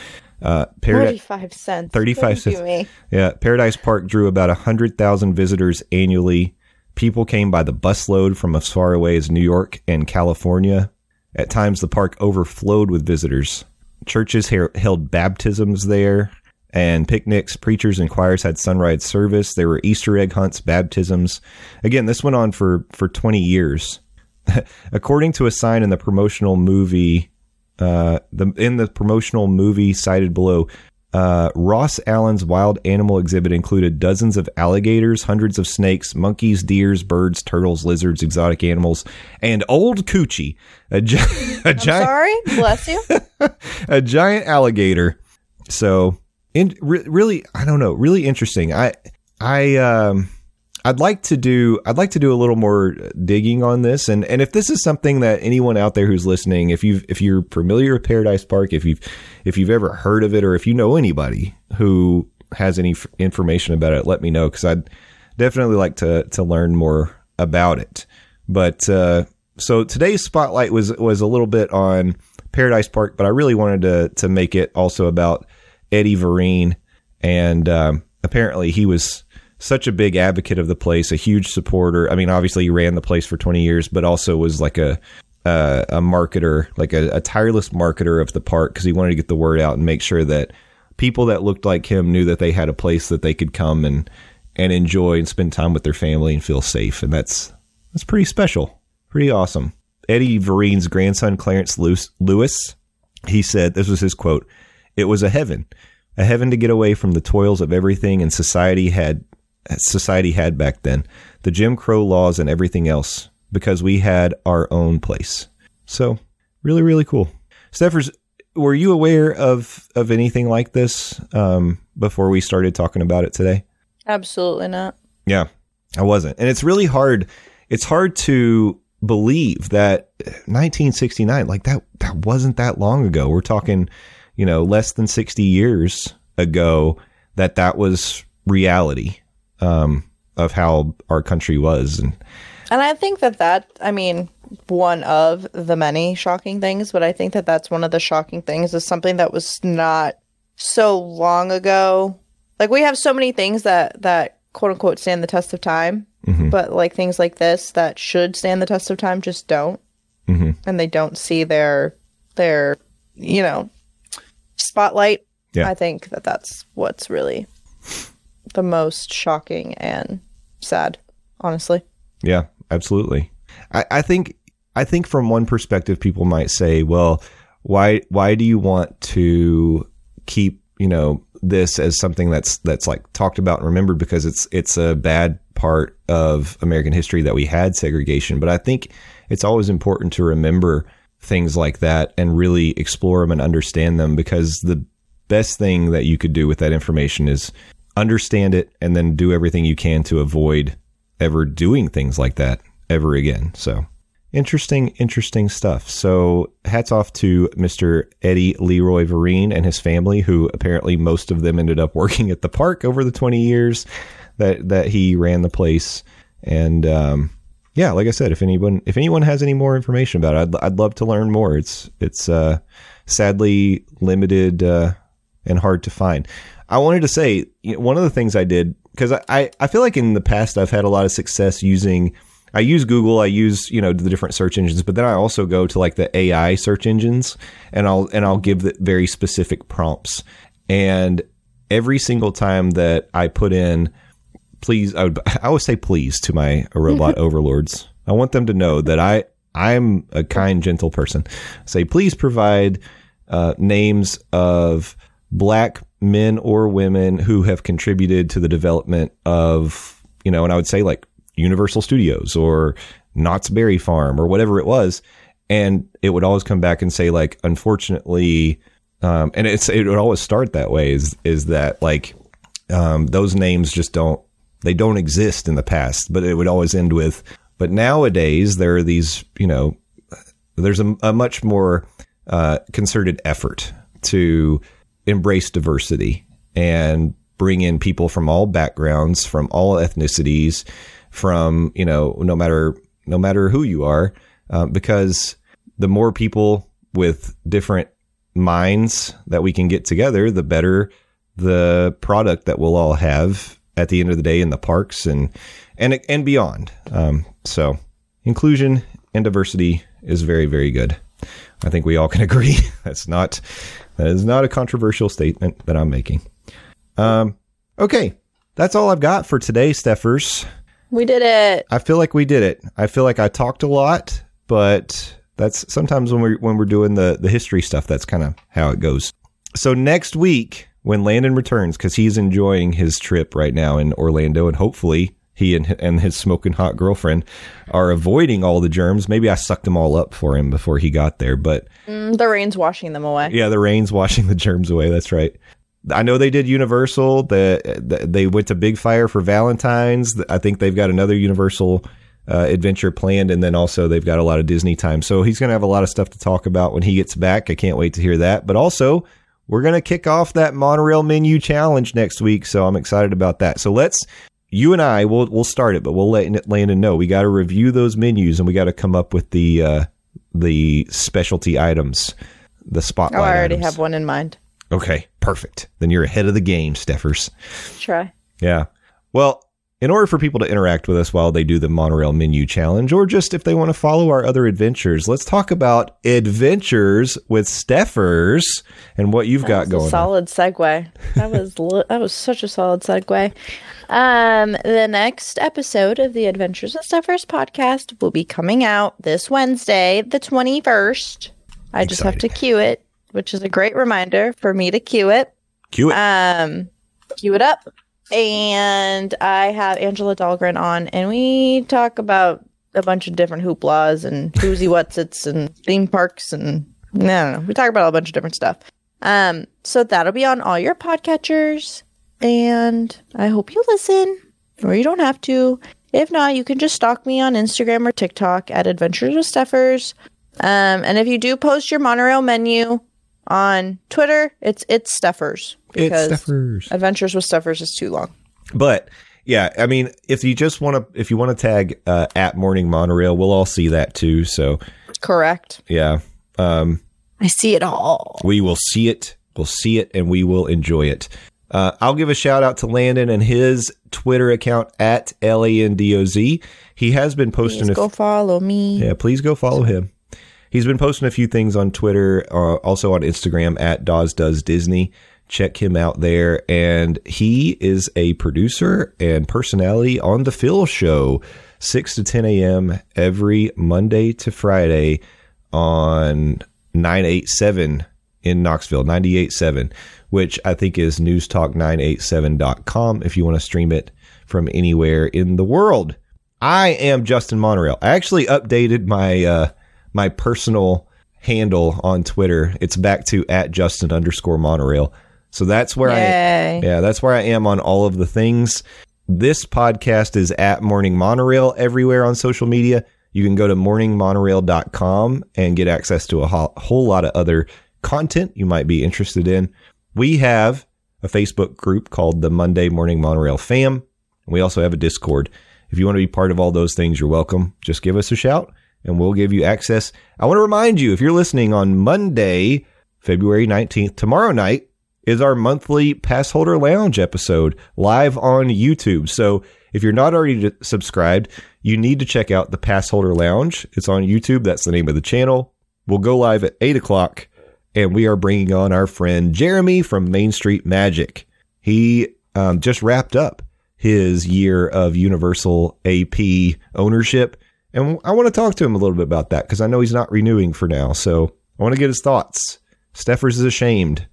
Uh, Thirty five cents. Thirty five cents. Me. Yeah, Paradise Park drew about hundred thousand visitors annually. People came by the busload from as far away as New York and California. At times, the park overflowed with visitors. Churches held baptisms there and picnics. Preachers and choirs had sunrise service. There were Easter egg hunts, baptisms. Again, this went on for, for 20 years. According to a sign in the promotional movie, uh, the, in the promotional movie cited below, uh, Ross Allen's wild animal exhibit included dozens of alligators, hundreds of snakes, monkeys, deers, birds, turtles, lizards, exotic animals, and old coochie, a, gi- a giant. Sorry, bless you. a giant alligator. So in, re- really, I don't know, really interesting. I, I, um, I'd like to do I'd like to do a little more digging on this and and if this is something that anyone out there who's listening if you if you're familiar with Paradise Park if you've if you've ever heard of it or if you know anybody who has any f- information about it let me know cuz I'd definitely like to to learn more about it but uh, so today's spotlight was was a little bit on Paradise Park but I really wanted to to make it also about Eddie Vereen, and um, apparently he was such a big advocate of the place, a huge supporter. I mean, obviously he ran the place for 20 years, but also was like a uh, a marketer, like a, a tireless marketer of the park because he wanted to get the word out and make sure that people that looked like him knew that they had a place that they could come and and enjoy and spend time with their family and feel safe. And that's that's pretty special, pretty awesome. Eddie Vereen's grandson, Clarence Lewis, he said this was his quote. It was a heaven, a heaven to get away from the toils of everything and society had society had back then, the Jim Crow laws and everything else, because we had our own place. So, really, really cool. Stephers, were you aware of of anything like this um, before we started talking about it today? Absolutely not. Yeah, I wasn't, and it's really hard. It's hard to believe that 1969, like that, that wasn't that long ago. We're talking you know, less than 60 years ago that that was reality um, of how our country was. And, and I think that that, I mean, one of the many shocking things, but I think that that's one of the shocking things is something that was not so long ago. Like we have so many things that, that quote unquote stand the test of time, mm-hmm. but like things like this that should stand the test of time just don't. Mm-hmm. And they don't see their, their, you know, spotlight. Yeah. I think that that's what's really the most shocking and sad, honestly. Yeah, absolutely. I, I think I think from one perspective, people might say, "Well, why why do you want to keep you know this as something that's that's like talked about and remembered because it's it's a bad part of American history that we had segregation." But I think it's always important to remember things like that and really explore them and understand them because the best thing that you could do with that information is understand it and then do everything you can to avoid ever doing things like that ever again. So interesting, interesting stuff. So hats off to Mr. Eddie Leroy Vereen and his family, who apparently most of them ended up working at the park over the 20 years that, that he ran the place. And, um, yeah, like I said, if anyone if anyone has any more information about it, I'd, I'd love to learn more. It's it's uh, sadly limited uh, and hard to find. I wanted to say you know, one of the things I did because I, I, I feel like in the past I've had a lot of success using I use Google, I use you know the different search engines, but then I also go to like the AI search engines, and I'll and I'll give the very specific prompts. And every single time that I put in, please, I, would, I always say please to my robot overlords. I want them to know that I I'm a kind, gentle person. Say please provide uh, names of black men or women who have contributed to the development of you know, and I would say like Universal Studios or Knott's Berry Farm or whatever it was. And it would always come back and say like, unfortunately, um, and it's it would always start that way is is that like um, those names just don't they don't exist in the past, but it would always end with. But nowadays there are these you know there's a, a much more uh, concerted effort to embrace diversity and bring in people from all backgrounds, from all ethnicities, from you know no matter no matter who you are, uh, because the more people with different minds that we can get together, the better the product that we'll all have at the end of the day in the parks and and and beyond. Um, so inclusion and diversity is very very good. I think we all can agree. That's not that is not a controversial statement that I'm making. Um, okay, that's all I've got for today, Stephers. We did it. I feel like we did it. I feel like I talked a lot, but that's sometimes when we're when we're doing the the history stuff. That's kind of how it goes. So next week, when Landon returns, because he's enjoying his trip right now in Orlando, and hopefully he and and his smoking hot girlfriend are avoiding all the germs. Maybe I sucked them all up for him before he got there, but Mm, the rain's washing them away. yeah, the rain's washing the germs away. That's right. I know they did Universal. The, the they went to Big Fire for Valentine's. I think they've got another Universal uh, adventure planned, and then also they've got a lot of Disney time. So he's going to have a lot of stuff to talk about when he gets back. I can't wait to hear that. But also, we're going to kick off that monorail menu challenge next week. So I'm excited about that. So let's you and I will we'll start it, but we'll let Landon know we got to review those menus and we got to come up with the uh, the specialty items, the spotlight. Oh, I already items. have one in mind. Okay, perfect. Then you're ahead of the game, Stephers. Try. Yeah. Well, in order for people to interact with us while they do the monorail menu challenge, or just if they want to follow our other adventures, let's talk about adventures with Stephers and what you've got That was going a on. solid segue. That was li- that was such a solid segue. Um, the next episode of the Adventures with Stephers podcast will be coming out this Wednesday, the twenty first. I just have to cue it, which is a great reminder for me to cue it. Cue it. Um, cue it up, and I have Angela Dahlgren on, and we talk about a bunch of different hooplas and who's what's its and theme parks and no, no. We talk about a bunch of different stuff. Um, so that'll be on all your podcatchers, and I hope you listen, or you don't have to. If not, you can just stalk me on Instagram or TikTok at Adventures with Stephers. Um, and if you do post your monorail menu on Twitter, it's it's because it's Stephers. Adventures with Stephers is too long. But yeah, I mean, if you just want to, if you want to tag uh, at Morning Monorail, we'll all see that too. So Correct. yeah, um, I see it all. we will see it. We'll see it, and we will enjoy it. Uh, I'll give a shout out to Landon and his Twitter account at L A N D O Z. He has been posting Please a go follow me. Yeah, please go follow him. He's been posting a few things on Twitter, uh, also on Instagram at Dawes Does Disney. Check him out there. And he is a producer and personality on The Phil Show, 6 to 10 a.m. every Monday to Friday on 987 in Knoxville, 987, which I think is newstalk987.com if you want to stream it from anywhere in the world. I am Justin Monorail. I actually updated my uh, my personal handle on Twitter. It's back to at Justin underscore Monorail. So that's where I Yay. yeah, that's where I am on all of the things. This podcast is at Morning Monorail everywhere on social media. You can go to morningmonorail.com and get access to a ho- whole lot of other content you might be interested in. We have a Facebook group called the Monday Morning Monorail Fam. We also have a Discord. If you want to be part of all those things, you're welcome. Just give us a shout and we'll give you access. I want to remind you if you're listening on Monday, February 19th, tomorrow night, is our monthly Pass Holder Lounge episode live on YouTube. So if you're not already subscribed, you need to check out the Pass Holder Lounge. It's on YouTube. That's the name of the channel. We'll go live at 8 o'clock, and we are bringing on our friend Jeremy from Main Street Magic. He um, just wrapped up his year of Universal AP ownership. And I want to talk to him a little bit about that because I know he's not renewing for now. So I want to get his thoughts. Stephers is ashamed.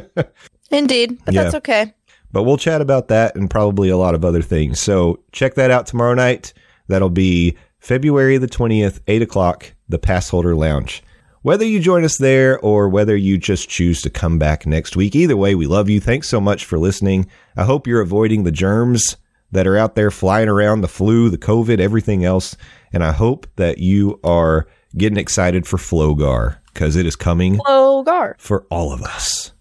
Indeed, but Yeah. that's okay. But we'll chat about that and probably a lot of other things. So check that out tomorrow night. That'll be February the 20th, 8 o'clock, the Pass Holder Lounge. Whether you join us there or whether you just choose to come back next week, either way, we love you. Thanks so much for listening. I hope you're avoiding the germs that are out there flying around the flu, the COVID, everything else. And I hope that you are getting excited for Flogar because it is coming Hello, Gar. for all of us.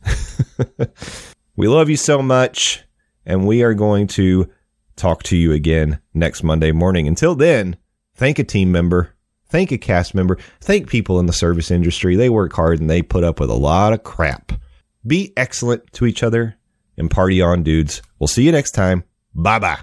we love you so much, and we are going to talk to you again next Monday morning. Until then, thank a team member, thank a cast member, thank people in the service industry. They work hard and they put up with a lot of crap. Be excellent to each other and party on, dudes. We'll see you next time. Bye bye.